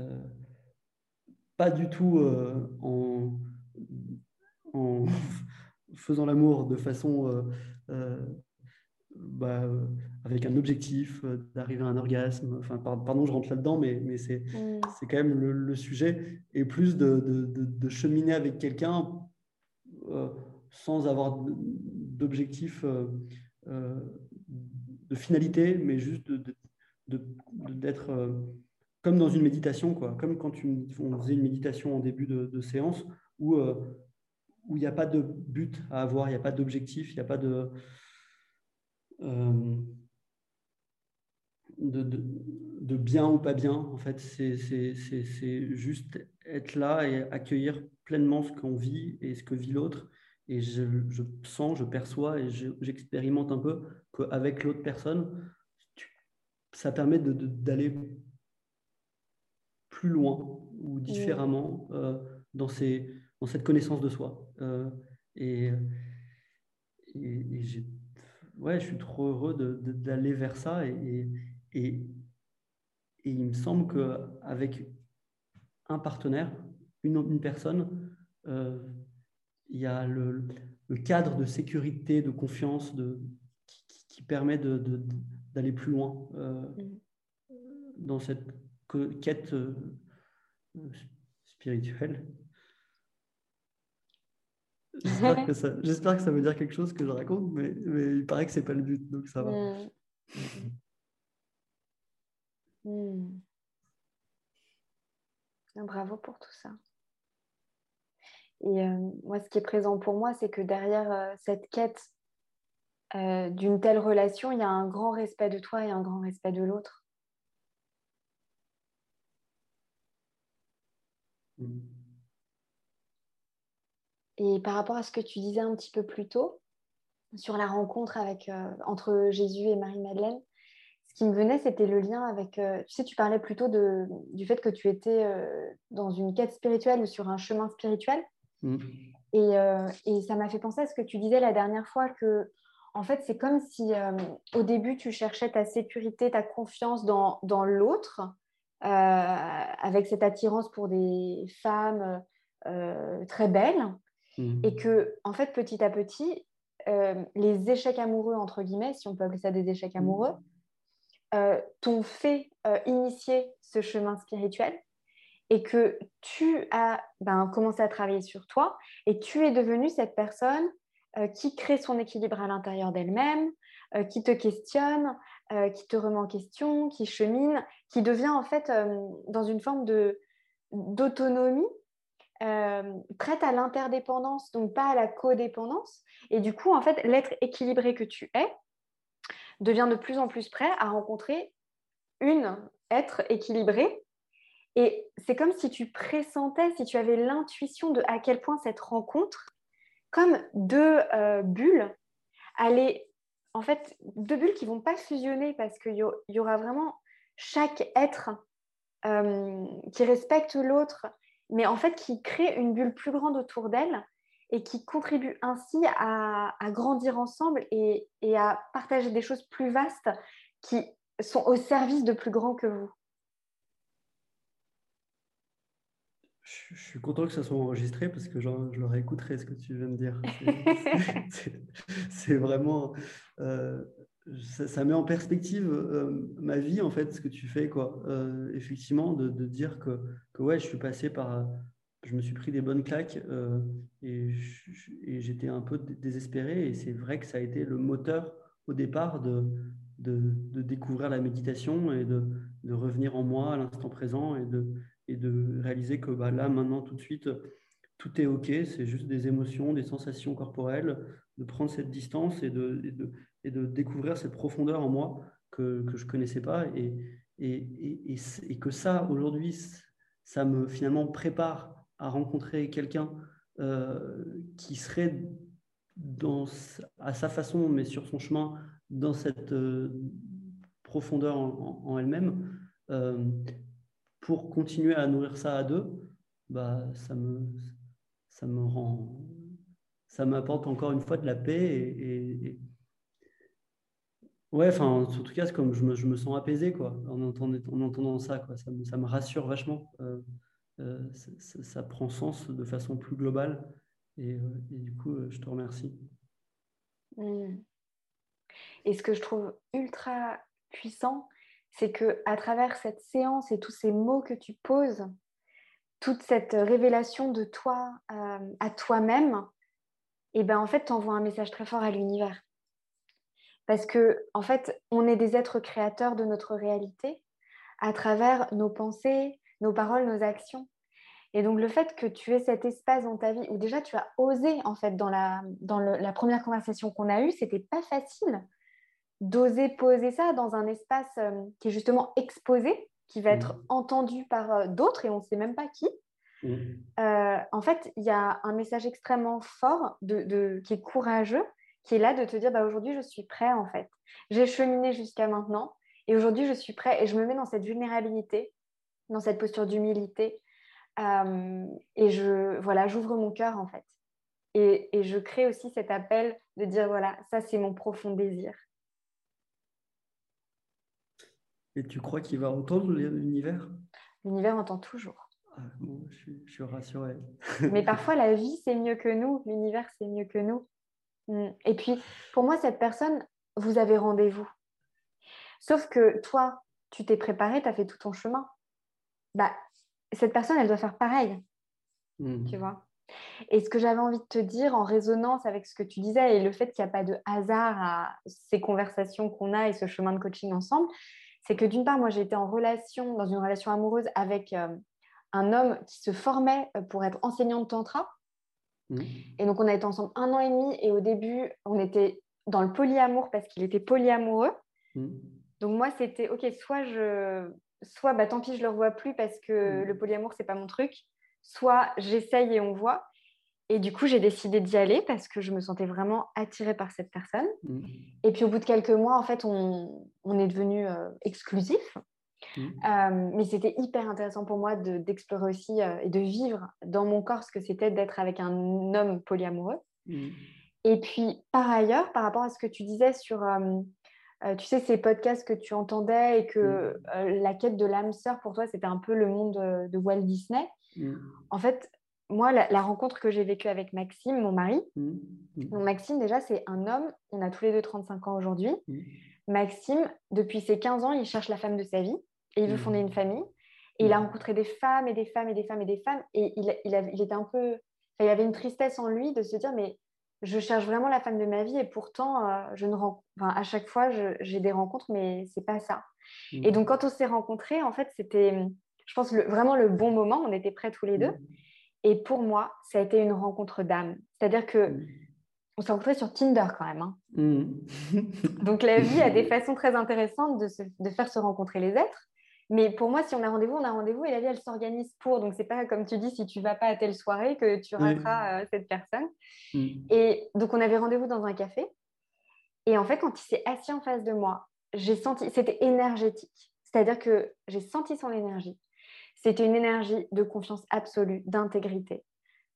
euh, pas du tout en faisant l'amour de façon bah, euh, avec un objectif euh, d'arriver à un orgasme. Enfin, pardon, je rentre là-dedans, mais, mais c'est mm. c'est quand même le, sujet. Et plus de, de, de, cheminer avec quelqu'un euh, sans avoir d'objectif, de finalité, mais juste d'être comme dans une méditation, quoi. comme quand tu, on faisait une méditation en début de, séance où où il n'y a pas de but à avoir, il n'y a pas d'objectif, il n'y a pas de euh, de, de, bien ou pas bien. En fait, c'est juste être là et accueillir pleinement ce qu'on vit et ce que vit l'autre. Et je, je, sens, je perçois et j'expérimente un peu qu'avec l'autre personne, ça permet d'aller plus loin ou différemment euh, dans, ces, dans cette connaissance de soi. Euh, et, et, et j'ai ouais, je suis trop heureux d'aller vers ça. Et, et, il me semble qu'avec un partenaire, une, une personne, euh, il y a le, le, cadre de sécurité, de confiance de, qui, permet d'aller plus loin euh, mm. dans cette quête euh, spirituelle. J'espère que, ça, j'espère que ça veut dire quelque chose que je raconte, mais, mais il paraît que c'est pas le but, donc ça va. Mm. Mm. Bravo pour tout ça. Et euh, moi, ce qui est présent pour moi, c'est que derrière euh, cette quête euh, d'une telle relation, il y a un grand respect de toi et un grand respect de l'autre. Mm. Et par rapport à ce que tu disais un petit peu plus tôt sur la rencontre avec, euh, entre Jésus et Marie-Madeleine, ce qui me venait, c'était le lien avec... Euh, tu sais, tu parlais plutôt de, du fait que tu étais dans une quête spirituelle ou sur un chemin spirituel. Mm. Et, et, ça m'a fait penser à ce que tu disais la dernière fois, que en fait, c'est comme si euh, au début, tu cherchais ta sécurité, ta confiance dans, l'autre, euh, avec cette attirance pour des femmes euh, très belles, mmh. et que, en fait, petit à petit, les échecs amoureux, entre guillemets, si on peut appeler ça des échecs mmh. amoureux, t'ont fait initier ce chemin spirituel et que tu as ben, commencé à travailler sur toi et tu es devenue cette personne euh, qui crée son équilibre à l'intérieur d'elle-même, euh, qui te questionne, euh, qui te remet en question, qui chemine, qui devient en fait dans une forme de d'autonomie, prête à l'interdépendance, donc pas à la codépendance. Et du coup, en fait, l'être équilibré que tu es devient de plus en plus prêt à rencontrer une être équilibré. Et c'est comme si tu pressentais, si tu avais l'intuition de à quel point cette rencontre comme deux euh, bulles, aller, en fait, deux bulles qui vont pas fusionner parce qu'il y, aura vraiment chaque être euh, qui respecte l'autre, mais en fait qui crée une bulle plus grande autour d'elle et qui contribue ainsi à, grandir ensemble et, et, à partager des choses plus vastes qui sont au service de plus grands que vous. Je, suis content que ça soit enregistré parce que genre, je le réécouterai ce que tu viens de dire. C'est vraiment. Euh, ça, met en perspective euh, ma vie, en fait, ce que tu fais. Quoi. Euh, effectivement, de, dire que, que, ouais, je suis passé par. Je me suis pris des bonnes claques et, j'étais un peu désespéré. Et c'est vrai que ça a été le moteur au départ de, de, découvrir la méditation et de, revenir en moi à l'instant présent et de et de réaliser que bah, là, maintenant, tout de suite, tout est OK, c'est juste des émotions, des sensations corporelles, de prendre cette distance et de, découvrir cette profondeur en moi que, je ne connaissais pas. Et, et, et, que ça, aujourd'hui, ça me finalement prépare à rencontrer quelqu'un euh, qui serait dans, à sa façon, mais sur son chemin, dans cette euh, profondeur en, elle-même. Euh, pour continuer à nourrir ça à deux, bah, ça, me, ça me rend, ça m'apporte encore une fois de la paix et, ouais, enfin, en tout cas, comme je me, je me, sens apaisé quoi, en, entendant, en entendant ça, quoi. Ça, me, ça me rassure vachement. Euh, euh, ça, prend sens de façon plus globale et, euh, du coup, je te remercie. Mmh. Et ce que je trouve ultra puissant, c'est que à travers cette séance et tous ces mots que tu poses, toute cette révélation de toi à toi-même, et eh ben en fait, tu envoies un message très fort à l'univers. Parce que en fait, on est des êtres créateurs de notre réalité à travers nos pensées, nos paroles, nos actions. Et donc le fait que tu aies cet espace dans ta vie où déjà tu as osé en fait dans la dans la première conversation qu'on a eue, c'était pas facile d'oser poser ça dans un espace euh, qui est justement exposé, qui va être mmh. entendu par euh, d'autres et on ne sait même pas qui. Mmh. Euh, en fait, il y a un message extrêmement fort de, qui est courageux, qui est là de te dire bah, aujourd'hui je suis prêt en fait. J'ai cheminé jusqu'à maintenant et aujourd'hui je suis prêt et je me mets dans cette vulnérabilité, dans cette posture d'humilité et je voilà j'ouvre mon cœur en fait. Et, et, je crée aussi cet appel de dire voilà ça c'est mon profond désir Et tu crois qu'il va entendre l'univers? L'univers entend toujours. Ah, je, suis, rassurée. Mais parfois, la vie, c'est mieux que nous. L'univers, c'est mieux que nous. Mm. Et puis, pour moi, cette personne, vous avez rendez-vous. Sauf que toi, tu t'es préparé, tu as fait tout ton chemin. Bah, cette personne, elle doit faire pareil. Mm. Tu vois? Et ce que j'avais envie de te dire en résonance avec ce que tu disais et le fait qu'il n'y a pas de hasard à ces conversations qu'on a et ce chemin de coaching ensemble, c'est que d'une part, moi, j'ai été en relation, dans une relation amoureuse avec euh, un homme qui se formait euh, pour être enseignant de tantra. Mmh. Et donc, on a été ensemble un an et demi. Et au début, on était dans le polyamour parce qu'il était polyamoureux. Mmh. Donc moi, c'était, ok, soit je, soit bah, tant pis, je le revois plus parce que mmh. le polyamour, c'est pas mon truc. Soit j'essaye et on voit. Et du coup, j'ai décidé d'y aller parce que je me sentais vraiment attirée par cette personne. Et puis, au bout de quelques mois, en fait, on, on est devenu euh, exclusif. Euh, mais c'était hyper intéressant pour moi d'explorer aussi euh, et de vivre dans mon corps ce que c'était d'être avec un homme polyamoureux. Et puis, par ailleurs, par rapport à ce que tu disais sur, euh, tu sais, ces podcasts que tu entendais et que la quête de l'âme sœur, pour toi, c'était un peu le monde de, Walt Disney. En fait, moi, la, rencontre que j'ai vécue avec Maxime, mon mari, donc Maxime, déjà, c'est un homme, on a tous les deux 35 ans aujourd'hui. Maxime, depuis ses 15 ans, il cherche la femme de sa vie et il veut fonder une famille. Et il a rencontré des femmes et des femmes et des femmes et des femmes. Et il, il était un peu il y avait une tristesse en lui de se dire, mais je cherche vraiment la femme de ma vie et pourtant, euh, je ne enfin, à chaque fois, j'ai des rencontres, mais c'est pas ça. Et donc, quand on s'est rencontrés, en fait, c'était, je pense, vraiment le bon moment. On était prêts tous les deux. Et pour moi, ça a été une rencontre d'âme. C'est-à-dire que on s'est rencontrés sur Tinder quand même. Hein. donc, la vie a des façons très intéressantes de, de faire se rencontrer les êtres. Mais pour moi, si on a rendez-vous, on a rendez-vous et la vie, elle s'organise pour. Donc, c'est pas comme tu dis, si tu vas pas à telle soirée, que tu rateras euh, cette personne. Mm. Et donc, on avait rendez-vous dans un café. Et en fait, quand il s'est assis en face de moi, j'ai senti, c'était énergétique. C'est-à-dire que j'ai senti son énergie. C'était une énergie de confiance absolue, d'intégrité,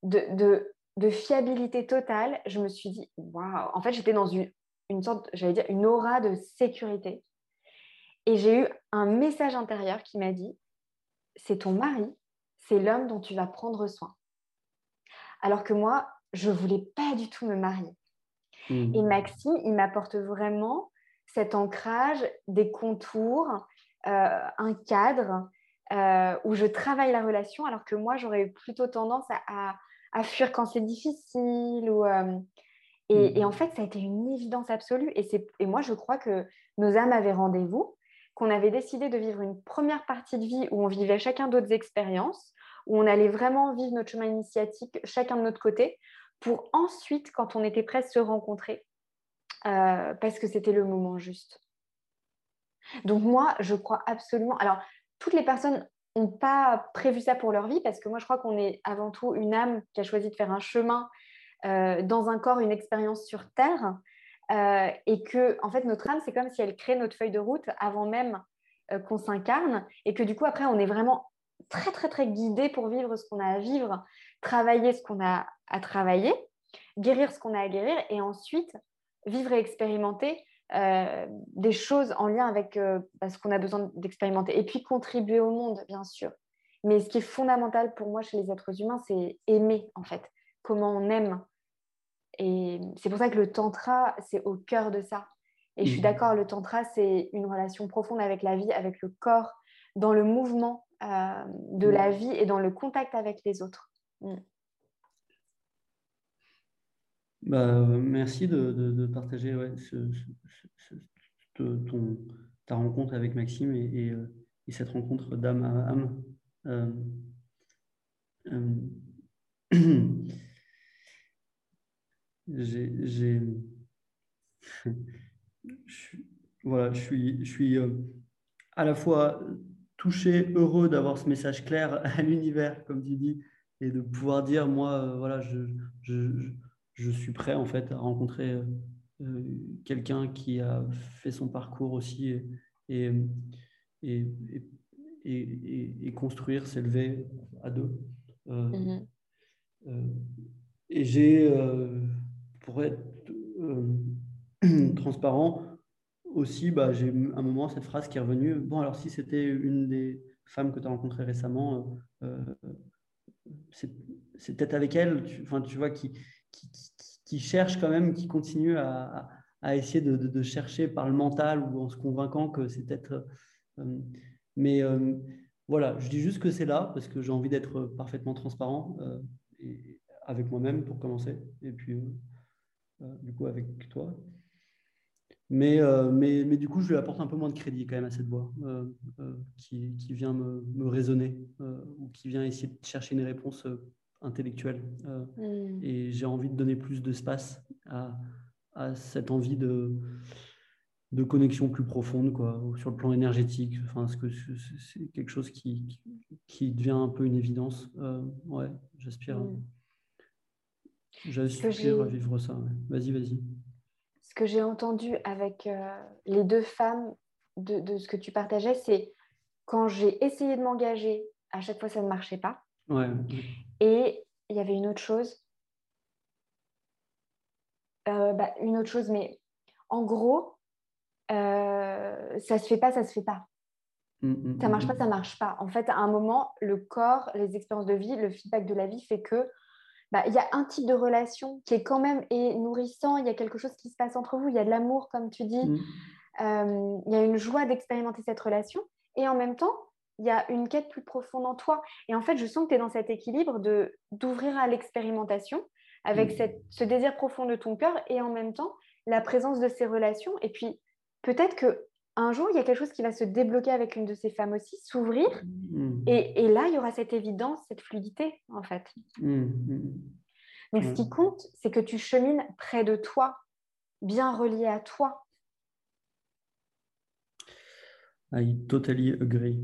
de, de, de, fiabilité totale. Je me suis dit, waouh, en fait, j'étais dans une, une sorte, j'allais dire, une aura de sécurité et j'ai eu un message intérieur qui m'a dit, c'est ton mari, c'est l'homme dont tu vas prendre soin. Alors que moi, je voulais pas du tout me marier. Mmh. Et Maxime, il m'apporte vraiment cet ancrage, des contours, euh, un cadre euh, où je travaille la relation, alors que moi, j'aurais plutôt tendance à, fuir quand c'est difficile. Ou, euh, mmh. et, en fait, ça a été une évidence absolue. Et, et moi, je crois que nos âmes avaient rendez-vous qu'on avait décidé de vivre une première partie de vie où on vivait chacun d'autres expériences, où on allait vraiment vivre notre chemin initiatique chacun de notre côté, pour ensuite, quand on était prêt, se rencontrer, euh, parce que c'était le moment juste. Donc moi, je crois absolument. Alors, toutes les personnes n'ont pas prévu ça pour leur vie, parce que moi, je crois qu'on est avant tout une âme qui a choisi de faire un chemin euh, dans un corps, une expérience sur Terre. Euh, et que en fait notre âme c'est comme si elle crée notre feuille de route avant même euh, qu'on s'incarne et que du coup après on est vraiment très très très guidé pour vivre ce qu'on a à vivre, travailler ce qu'on a à travailler, guérir ce qu'on a à guérir et ensuite vivre et expérimenter euh, des choses en lien avec bah, ce qu'on a besoin d'expérimenter et puis contribuer au monde bien sûr. Mais ce qui est fondamental pour moi chez les êtres humains, c'est aimer en fait, comment on aime, et c'est pour ça que le tantra, c'est au cœur de ça. Et je suis mmh. d'accord, le tantra, c'est une relation profonde avec la vie, avec le corps, dans le mouvement euh, de la vie et dans le contact avec les autres. Mmh. Bah, merci de, de, partager ouais, ton, ta rencontre avec Maxime et, et, euh, cette rencontre d'âme à âme. Euh, j'ai, voilà, je suis, je suis euh, à la fois touché, heureux d'avoir ce message clair à l'univers, comme tu dis, et de pouvoir dire, moi, euh, voilà, je, je, je, suis prêt en fait à rencontrer euh, quelqu'un qui a fait son parcours aussi et, et, et, et construire, s'élever à deux. Mm-hmm. et j'ai pour être euh, transparent, aussi, bah, j'ai un moment cette phrase qui est revenue. Bon, alors si c'était une des femmes que tu as rencontrées récemment, euh, c'est peut-être avec elle, tu, enfin, tu vois, qui, qui, cherche quand même, qui continue à, à essayer de, de, chercher par le mental ou en se convainquant que c'est peut-être. Euh, mais voilà, je dis juste que c'est là parce que j'ai envie d'être parfaitement transparent et, avec moi-même pour commencer. Et puis. Euh, du coup, avec toi. Mais, euh, mais, mais, du coup, je lui apporte un peu moins de crédit quand même à cette voix euh, qui, qui, vient me, me raisonner ou qui vient essayer de chercher une réponse intellectuelle. Mm. Et j'ai envie de donner plus d'espace à, à cette envie de, de connexion plus profonde quoi, sur le plan énergétique. Enfin, ce que c'est quelque chose qui, qui, devient un peu une évidence. Euh, ouais, j'aspire. Mm. J'aspire à vivre ça. Vas-y, vas-y. Ce que j'ai entendu avec euh, les deux femmes de, de, ce que tu partageais, c'est quand j'ai essayé de m'engager, à chaque fois ça ne marchait pas. Ouais. Et il y avait une autre chose. Euh, bah, une autre chose, mais en gros, euh, ça se fait pas, ça se fait pas. Mm, mm, ça marche mm, pas, ça marche pas. En fait, à un moment, le corps, les expériences de vie, le feedback de la vie fait que bah, il y a un type de relation qui est quand même nourrissant. Il y a quelque chose qui se passe entre vous. Il y a de l'amour, comme tu dis. Euh, il y a une joie d'expérimenter cette relation. Et en même temps, il y a une quête plus profonde en toi. Et en fait, je sens que tu es dans cet équilibre de d'ouvrir à l'expérimentation avec cette, ce désir profond de ton cœur et en même temps la présence de ces relations. Et puis, peut-être que un jour, il y a quelque chose qui va se débloquer avec une de ces femmes aussi, s'ouvrir. Mm. Et, là, il y aura cette évidence, cette fluidité, en fait. Mm, mm. Donc, ce qui compte, c'est que tu chemines près de toi, bien relié à toi. I totally agree.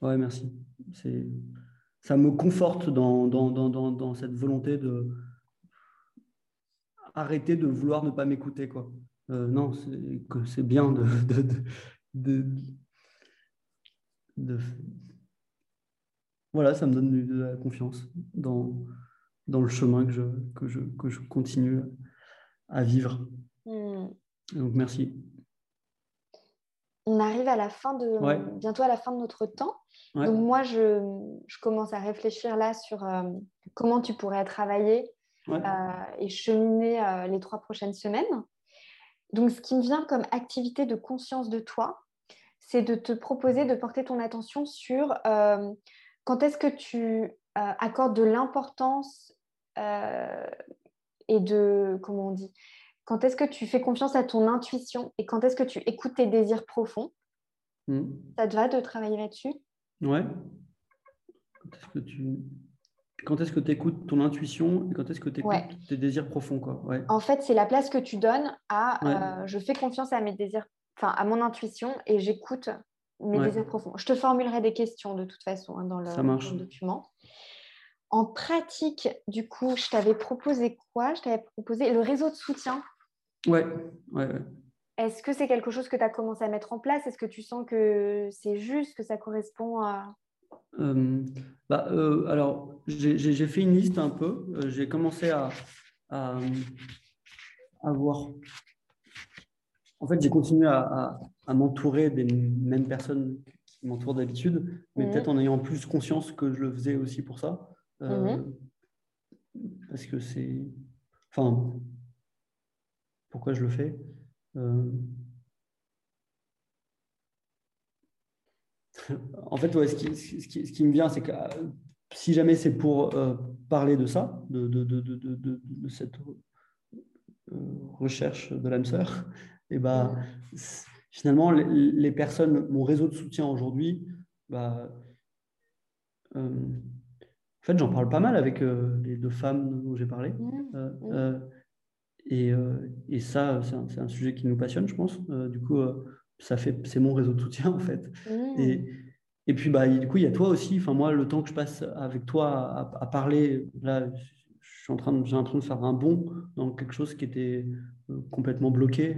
Ouais, merci. Ça me conforte dans, dans, dans, dans cette volonté de, arrêter de vouloir ne pas m'écouter. quoi. Euh, non, c'est bien de, de, de, Voilà, ça me donne de la confiance dans, dans le chemin que je, que, je, que je continue à vivre. Hmm. Donc, merci. On arrive à la fin de bientôt à la fin de notre temps. Donc moi, je, je, commence à réfléchir là sur euh, comment tu pourrais travailler euh, et cheminer euh, les trois prochaines semaines. Donc, ce qui me vient comme activité de conscience de toi, c'est de te proposer de porter ton attention sur euh, quand est-ce que tu accordes de l'importance et de, comment on dit, quand est-ce que tu fais confiance à ton intuition et quand est-ce que tu écoutes tes désirs profonds? Hmm. Ça te va de travailler là-dessus? Ouais. Quand est-ce que tu quand est-ce que tu écoutes ton intuition et quand est-ce que tu écoutes tes désirs profonds quoi? En fait, c'est la place que tu donnes à euh, je fais confiance à mes désirs, enfin à mon intuition et j'écoute mes désirs profonds. Je te formulerai des questions de toute façon hein, dans, le, document. En pratique, du coup, je t'avais proposé quoi? Je t'avais proposé le réseau de soutien. Ouais, ouais, Est-ce que c'est quelque chose que tu as commencé à mettre en place? Est-ce que tu sens que c'est juste, que ça correspond à, bah, euh, alors, j'ai fait une liste un peu. Euh, j'ai commencé à, à, voir. En fait, j'ai continué à, m'entourer des mêmes personnes qui m'entourent d'habitude, mais mhm. peut-être en ayant plus conscience que je le faisais aussi pour ça. Mhm. Parce que c'est. Enfin, pourquoi je le fais en fait, ce, qui, me vient, c'est que euh, si jamais c'est pour euh, parler de ça, de, cette euh, recherche de l'âme sœur, et eh ben, finalement, les, personnes, mon réseau de soutien aujourd'hui, bah, en fait, j'en parle pas mal avec les deux femmes dont j'ai parlé. Et, ça, c'est un, sujet qui nous passionne, je pense. du coup, ça fait, c'est mon réseau de soutien en fait. Mmh. Et, et puis bah, du coup, il y a toi aussi. Enfin, moi, le temps que je passe avec toi à, parler, là, je suis en train de, j'ai en train de faire un bond dans quelque chose qui était euh, complètement bloqué.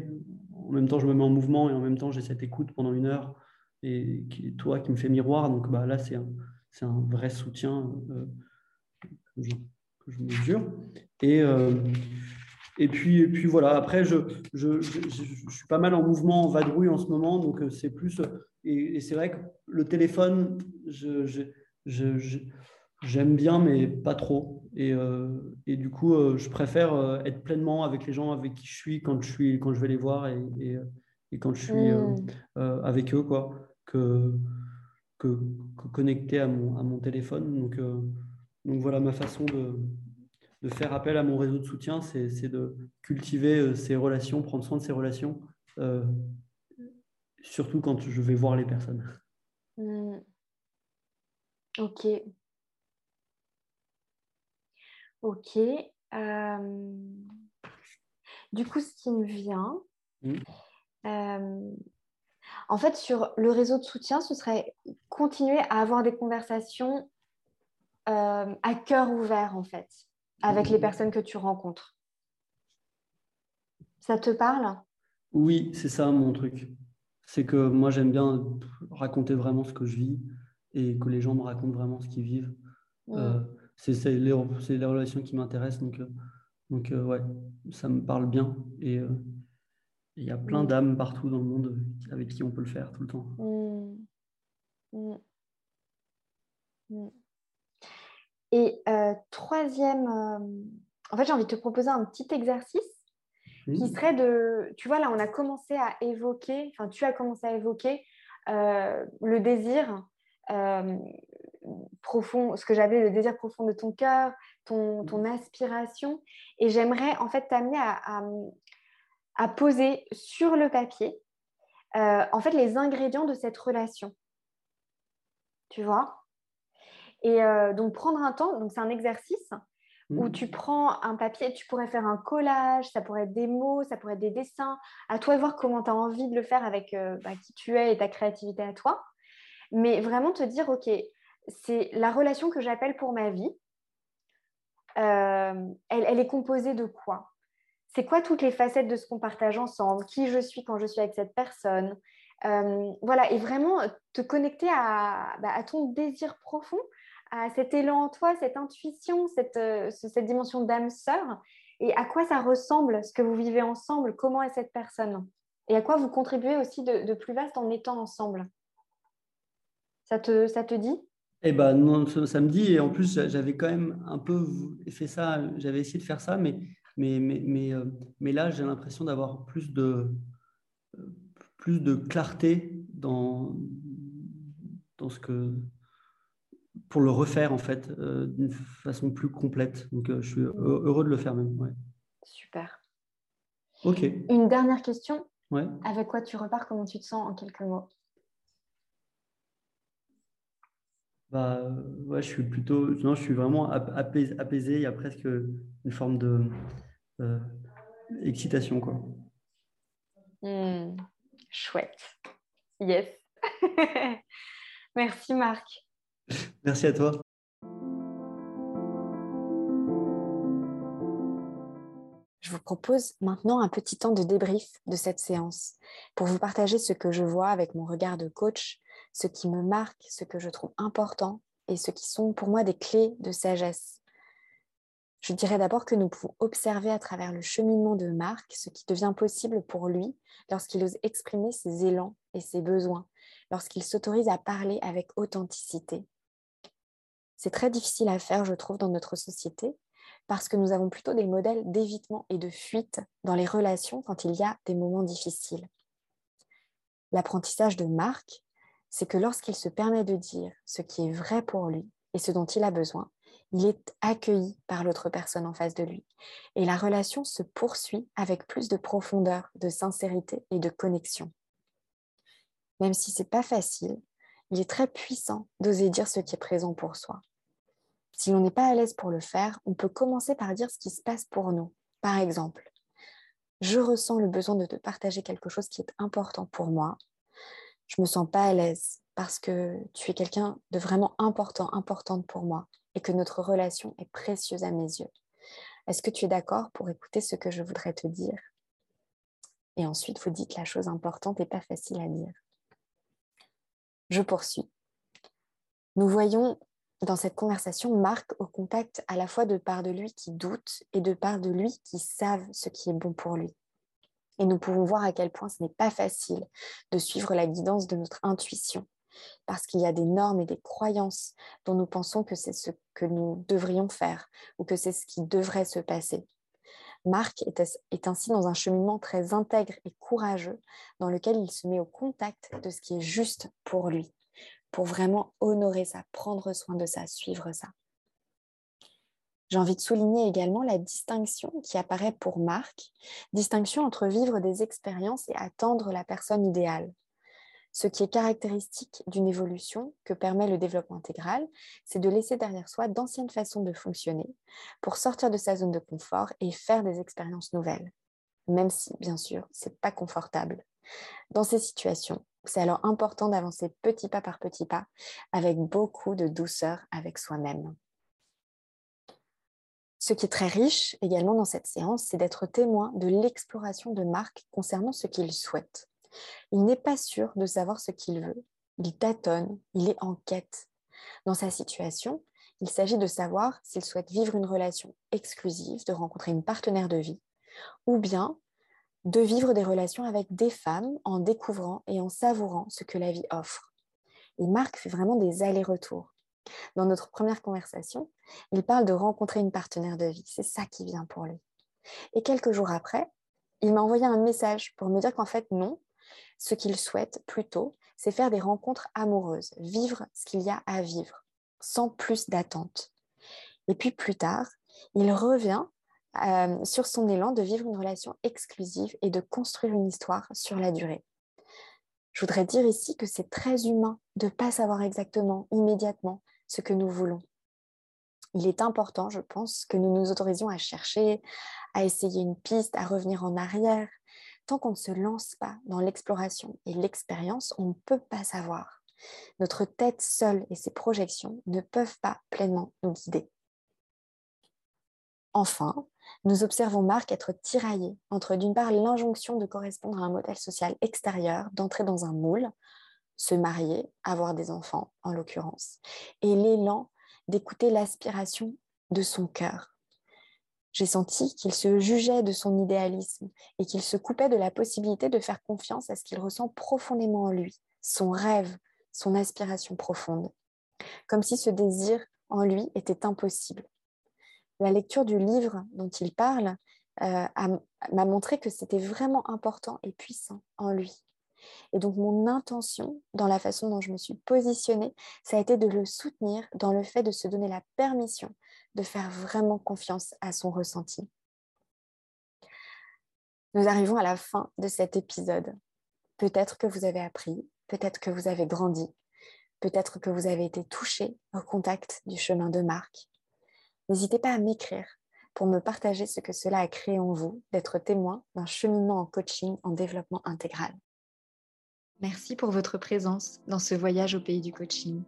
En même temps, je me mets en mouvement et en même temps, j'ai cette écoute pendant une heure et qui, toi qui me fait miroir. Donc bah, là, c'est un, c'est un vrai soutien euh, que, je, mesure. Et, euh, et puis, et puis voilà, après, je, je, je, suis pas mal en mouvement, en vadrouille en ce moment, donc euh, c'est plus. Et, c'est vrai que le téléphone, j'aime bien, mais pas trop. Et, euh, et du coup, euh, je préfère être pleinement avec les gens avec qui je suis quand je, suis, quand je vais les voir et, et, et quand je suis mmh. avec eux, quoi, que, que, que, connecté à mon, à mon téléphone. Donc, donc voilà ma façon de de faire appel à mon réseau de soutien, c'est de cultiver euh, ces relations, prendre soin de ces relations, euh, surtout quand je vais voir les personnes. Hmm. Ok. Ok. Euh, du coup, ce qui me vient, Mm. euh, en fait, sur le réseau de soutien, ce serait continuer à avoir des conversations euh, à cœur ouvert, en fait, avec les personnes que tu rencontres. Ça te parle? Oui, c'est ça mon truc. C'est que moi, j'aime bien raconter vraiment ce que je vis et que les gens me racontent vraiment ce qu'ils vivent. Euh, c'est les, les relations qui m'intéressent. Donc, euh, donc euh, ouais, ça me parle bien. Et il y a plein Mm. d'âmes partout dans le monde avec qui on peut le faire tout le temps. Mm. Mm. Et euh, troisième, euh, en fait, j'ai envie de te proposer un petit exercice qui Mm. serait de, tu vois, là, on a commencé à évoquer, enfin, tu as commencé à évoquer euh, le désir profond, ce que j'avais, le désir profond de ton cœur, ton, ton aspiration. Et j'aimerais, en fait, t'amener à, à, à poser sur le papier, en fait, les ingrédients de cette relation. Tu vois? Et euh, donc, prendre un temps, donc c'est un exercice où Mm. tu prends un papier, tu pourrais faire un collage, ça pourrait être des mots, ça pourrait être des dessins. À toi de voir comment tu as envie de le faire avec euh, bah, qui tu es et ta créativité à toi. Mais vraiment te dire, OK, c'est la relation que j'appelle pour ma vie. Euh, elle, elle est composée de quoi? C'est quoi toutes les facettes de ce qu'on partage ensemble? Qui je suis quand je suis avec cette personne? Euh, Voilà, et vraiment te connecter à, bah, à ton désir profond à cet élan en toi, cette intuition, cette, euh, ce- cette dimension d'âme sœur, et à quoi ça ressemble ce que vous vivez ensemble, comment est cette personne, et à quoi vous contribuez aussi de, plus vaste en étant ensemble. Ça te, ça te dit? Eh ben ça, me dit, et en plus j'a- j'avais quand même un peu fait ça, j'avais essayé de faire ça, mais, mais, mais, mais, euh, mais là j'ai l'impression d'avoir plus de, euh, plus de clarté dans, dans ce que, pour le refaire en fait, euh, d'une façon plus complète. Donc euh, je suis heu- heureux de le faire même. Ouais. Super. Ok, Une dernière question. ouais. Avec quoi tu repars? Comment tu te sens en quelques mots? Bah, euh, ouais, je suis plutôt, non, je suis vraiment ap- apaisé, apaisé. Il y a presque une forme de euh, excitation, quoi. Hmm, Chouette. Yes. Merci Marc. Merci à toi. Je vous propose maintenant un petit temps de débrief de cette séance pour vous partager ce que je vois avec mon regard de coach, ce qui me marque, ce que je trouve important et ce qui sont pour moi des clés de sagesse. Je dirais d'abord que nous pouvons observer à travers le cheminement de Marc ce qui devient possible pour lui lorsqu'il ose exprimer ses élans et ses besoins, lorsqu'il s'autorise à parler avec authenticité. C'est très difficile à faire, je trouve, dans notre société, parce que nous avons plutôt des modèles d'évitement et de fuite dans les relations quand il y a des moments difficiles. L'apprentissage de Marc, c'est que lorsqu'il se permet de dire ce qui est vrai pour lui et ce dont il a besoin, il est accueilli par l'autre personne en face de lui. Et la relation se poursuit avec plus de profondeur, de sincérité et de connexion. Même si c'est pas facile, il est très puissant d'oser dire ce qui est présent pour soi. Si l'on n'est pas à l'aise pour le faire, on peut commencer par dire ce qui se passe pour nous. Par exemple, je ressens le besoin de te partager quelque chose qui est important pour moi. Je me sens pas à l'aise parce que tu es quelqu'un de vraiment important, importante pour moi et que notre relation est précieuse à mes yeux. Est-ce que tu es d'accord pour écouter ce que je voudrais te dire? Et ensuite, vous dites la chose importante et pas facile à dire. Je poursuis. Nous voyons dans cette conversation Marc au contact à la fois de part de lui qui doute et de part de lui qui savent ce qui est bon pour lui. Et nous pouvons voir à quel point ce n'est pas facile de suivre la guidance de notre intuition, parce qu'il y a des normes et des croyances dont nous pensons que c'est ce que nous devrions faire ou que c'est ce qui devrait se passer. Marc est ainsi dans un cheminement très intègre et courageux dans lequel il se met au contact de ce qui est juste pour lui, pour vraiment honorer ça, prendre soin de ça, suivre ça. J'ai envie de souligner également la distinction qui apparaît pour Marc, distinction entre vivre des expériences et attendre la personne idéale. Ce qui est caractéristique d'une évolution que permet le développement intégral, c'est de laisser derrière soi d'anciennes façons de fonctionner pour sortir de sa zone de confort et faire des expériences nouvelles, même si, bien sûr, ce n'est pas confortable. Dans ces situations, c'est alors important d'avancer petit pas par petit pas avec beaucoup de douceur avec soi-même. Ce qui est très riche également dans cette séance, c'est d'être témoin de l'exploration de Marc concernant ce qu'il souhaite. Il n'est pas sûr de savoir ce qu'il veut. Il tâtonne, il est en quête. Dans sa situation, il s'agit de savoir s'il souhaite vivre une relation exclusive, de rencontrer une partenaire de vie, ou bien de vivre des relations avec des femmes en découvrant et en savourant ce que la vie offre. Et Marc fait vraiment des allers-retours. Dans notre première conversation, il parle de rencontrer une partenaire de vie. C'est ça qui vient pour lui. Et quelques jours après, il m'a envoyé un message pour me dire qu'en fait, non, ce qu'il souhaite plutôt, c'est faire des rencontres amoureuses, vivre ce qu'il y a à vivre, sans plus d'attente. Et puis plus tard, il revient euh, sur son élan de vivre une relation exclusive et de construire une histoire sur la durée. Je voudrais dire ici que c'est très humain de ne pas savoir exactement, immédiatement, ce que nous voulons. Il est important, je pense, que nous nous autorisions à chercher, à essayer une piste, à revenir en arrière, tant qu'on ne se lance pas dans l'exploration et l'expérience, on ne peut pas savoir. Notre tête seule et ses projections ne peuvent pas pleinement nous guider. Enfin, nous observons Marc être tiraillé entre d'une part l'injonction de correspondre à un modèle social extérieur, d'entrer dans un moule, se marier, avoir des enfants en l'occurrence, et l'élan d'écouter l'aspiration de son cœur, j'ai senti qu'il se jugeait de son idéalisme et qu'il se coupait de la possibilité de faire confiance à ce qu'il ressent profondément en lui, son rêve, son aspiration profonde, comme si ce désir en lui était impossible. La lecture du livre dont il parle euh, m'a montré que c'était vraiment important et puissant en lui. Et donc mon intention dans la façon dont je me suis positionnée, ça a été de le soutenir dans le fait de se donner la permission de faire vraiment confiance à son ressenti. Nous arrivons à la fin de cet épisode. Peut-être que vous avez appris, peut-être que vous avez grandi, peut-être que vous avez été touché au contact du chemin de Marc. N'hésitez pas à m'écrire pour me partager ce que cela a créé en vous d'être témoin d'un cheminement en coaching en développement intégral. Merci pour votre présence dans ce voyage au pays du coaching.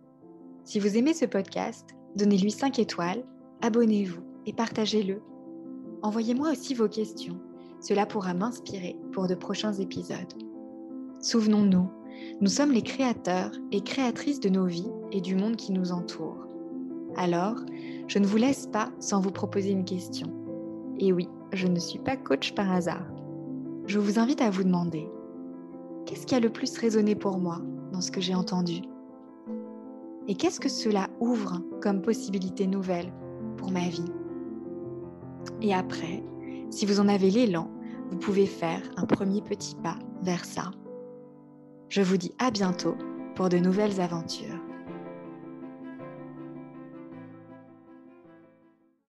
Si vous aimez ce podcast, donnez-lui 5 étoiles abonnez-vous et partagez-le. Envoyez-moi aussi vos questions, cela pourra m'inspirer pour de prochains épisodes. Souvenons-nous, nous sommes les créateurs et créatrices de nos vies et du monde qui nous entoure. Alors, je ne vous laisse pas sans vous proposer une question. Et oui, je ne suis pas coach par hasard. Je vous invite à vous demander, qu'est-ce qui a le plus résonné pour moi dans ce que j'ai entendu? Et qu'est-ce que cela ouvre comme possibilité nouvelle ma vie? Et après, si vous en avez l'élan, vous pouvez faire un premier petit pas vers ça. Je vous dis à bientôt pour de nouvelles aventures.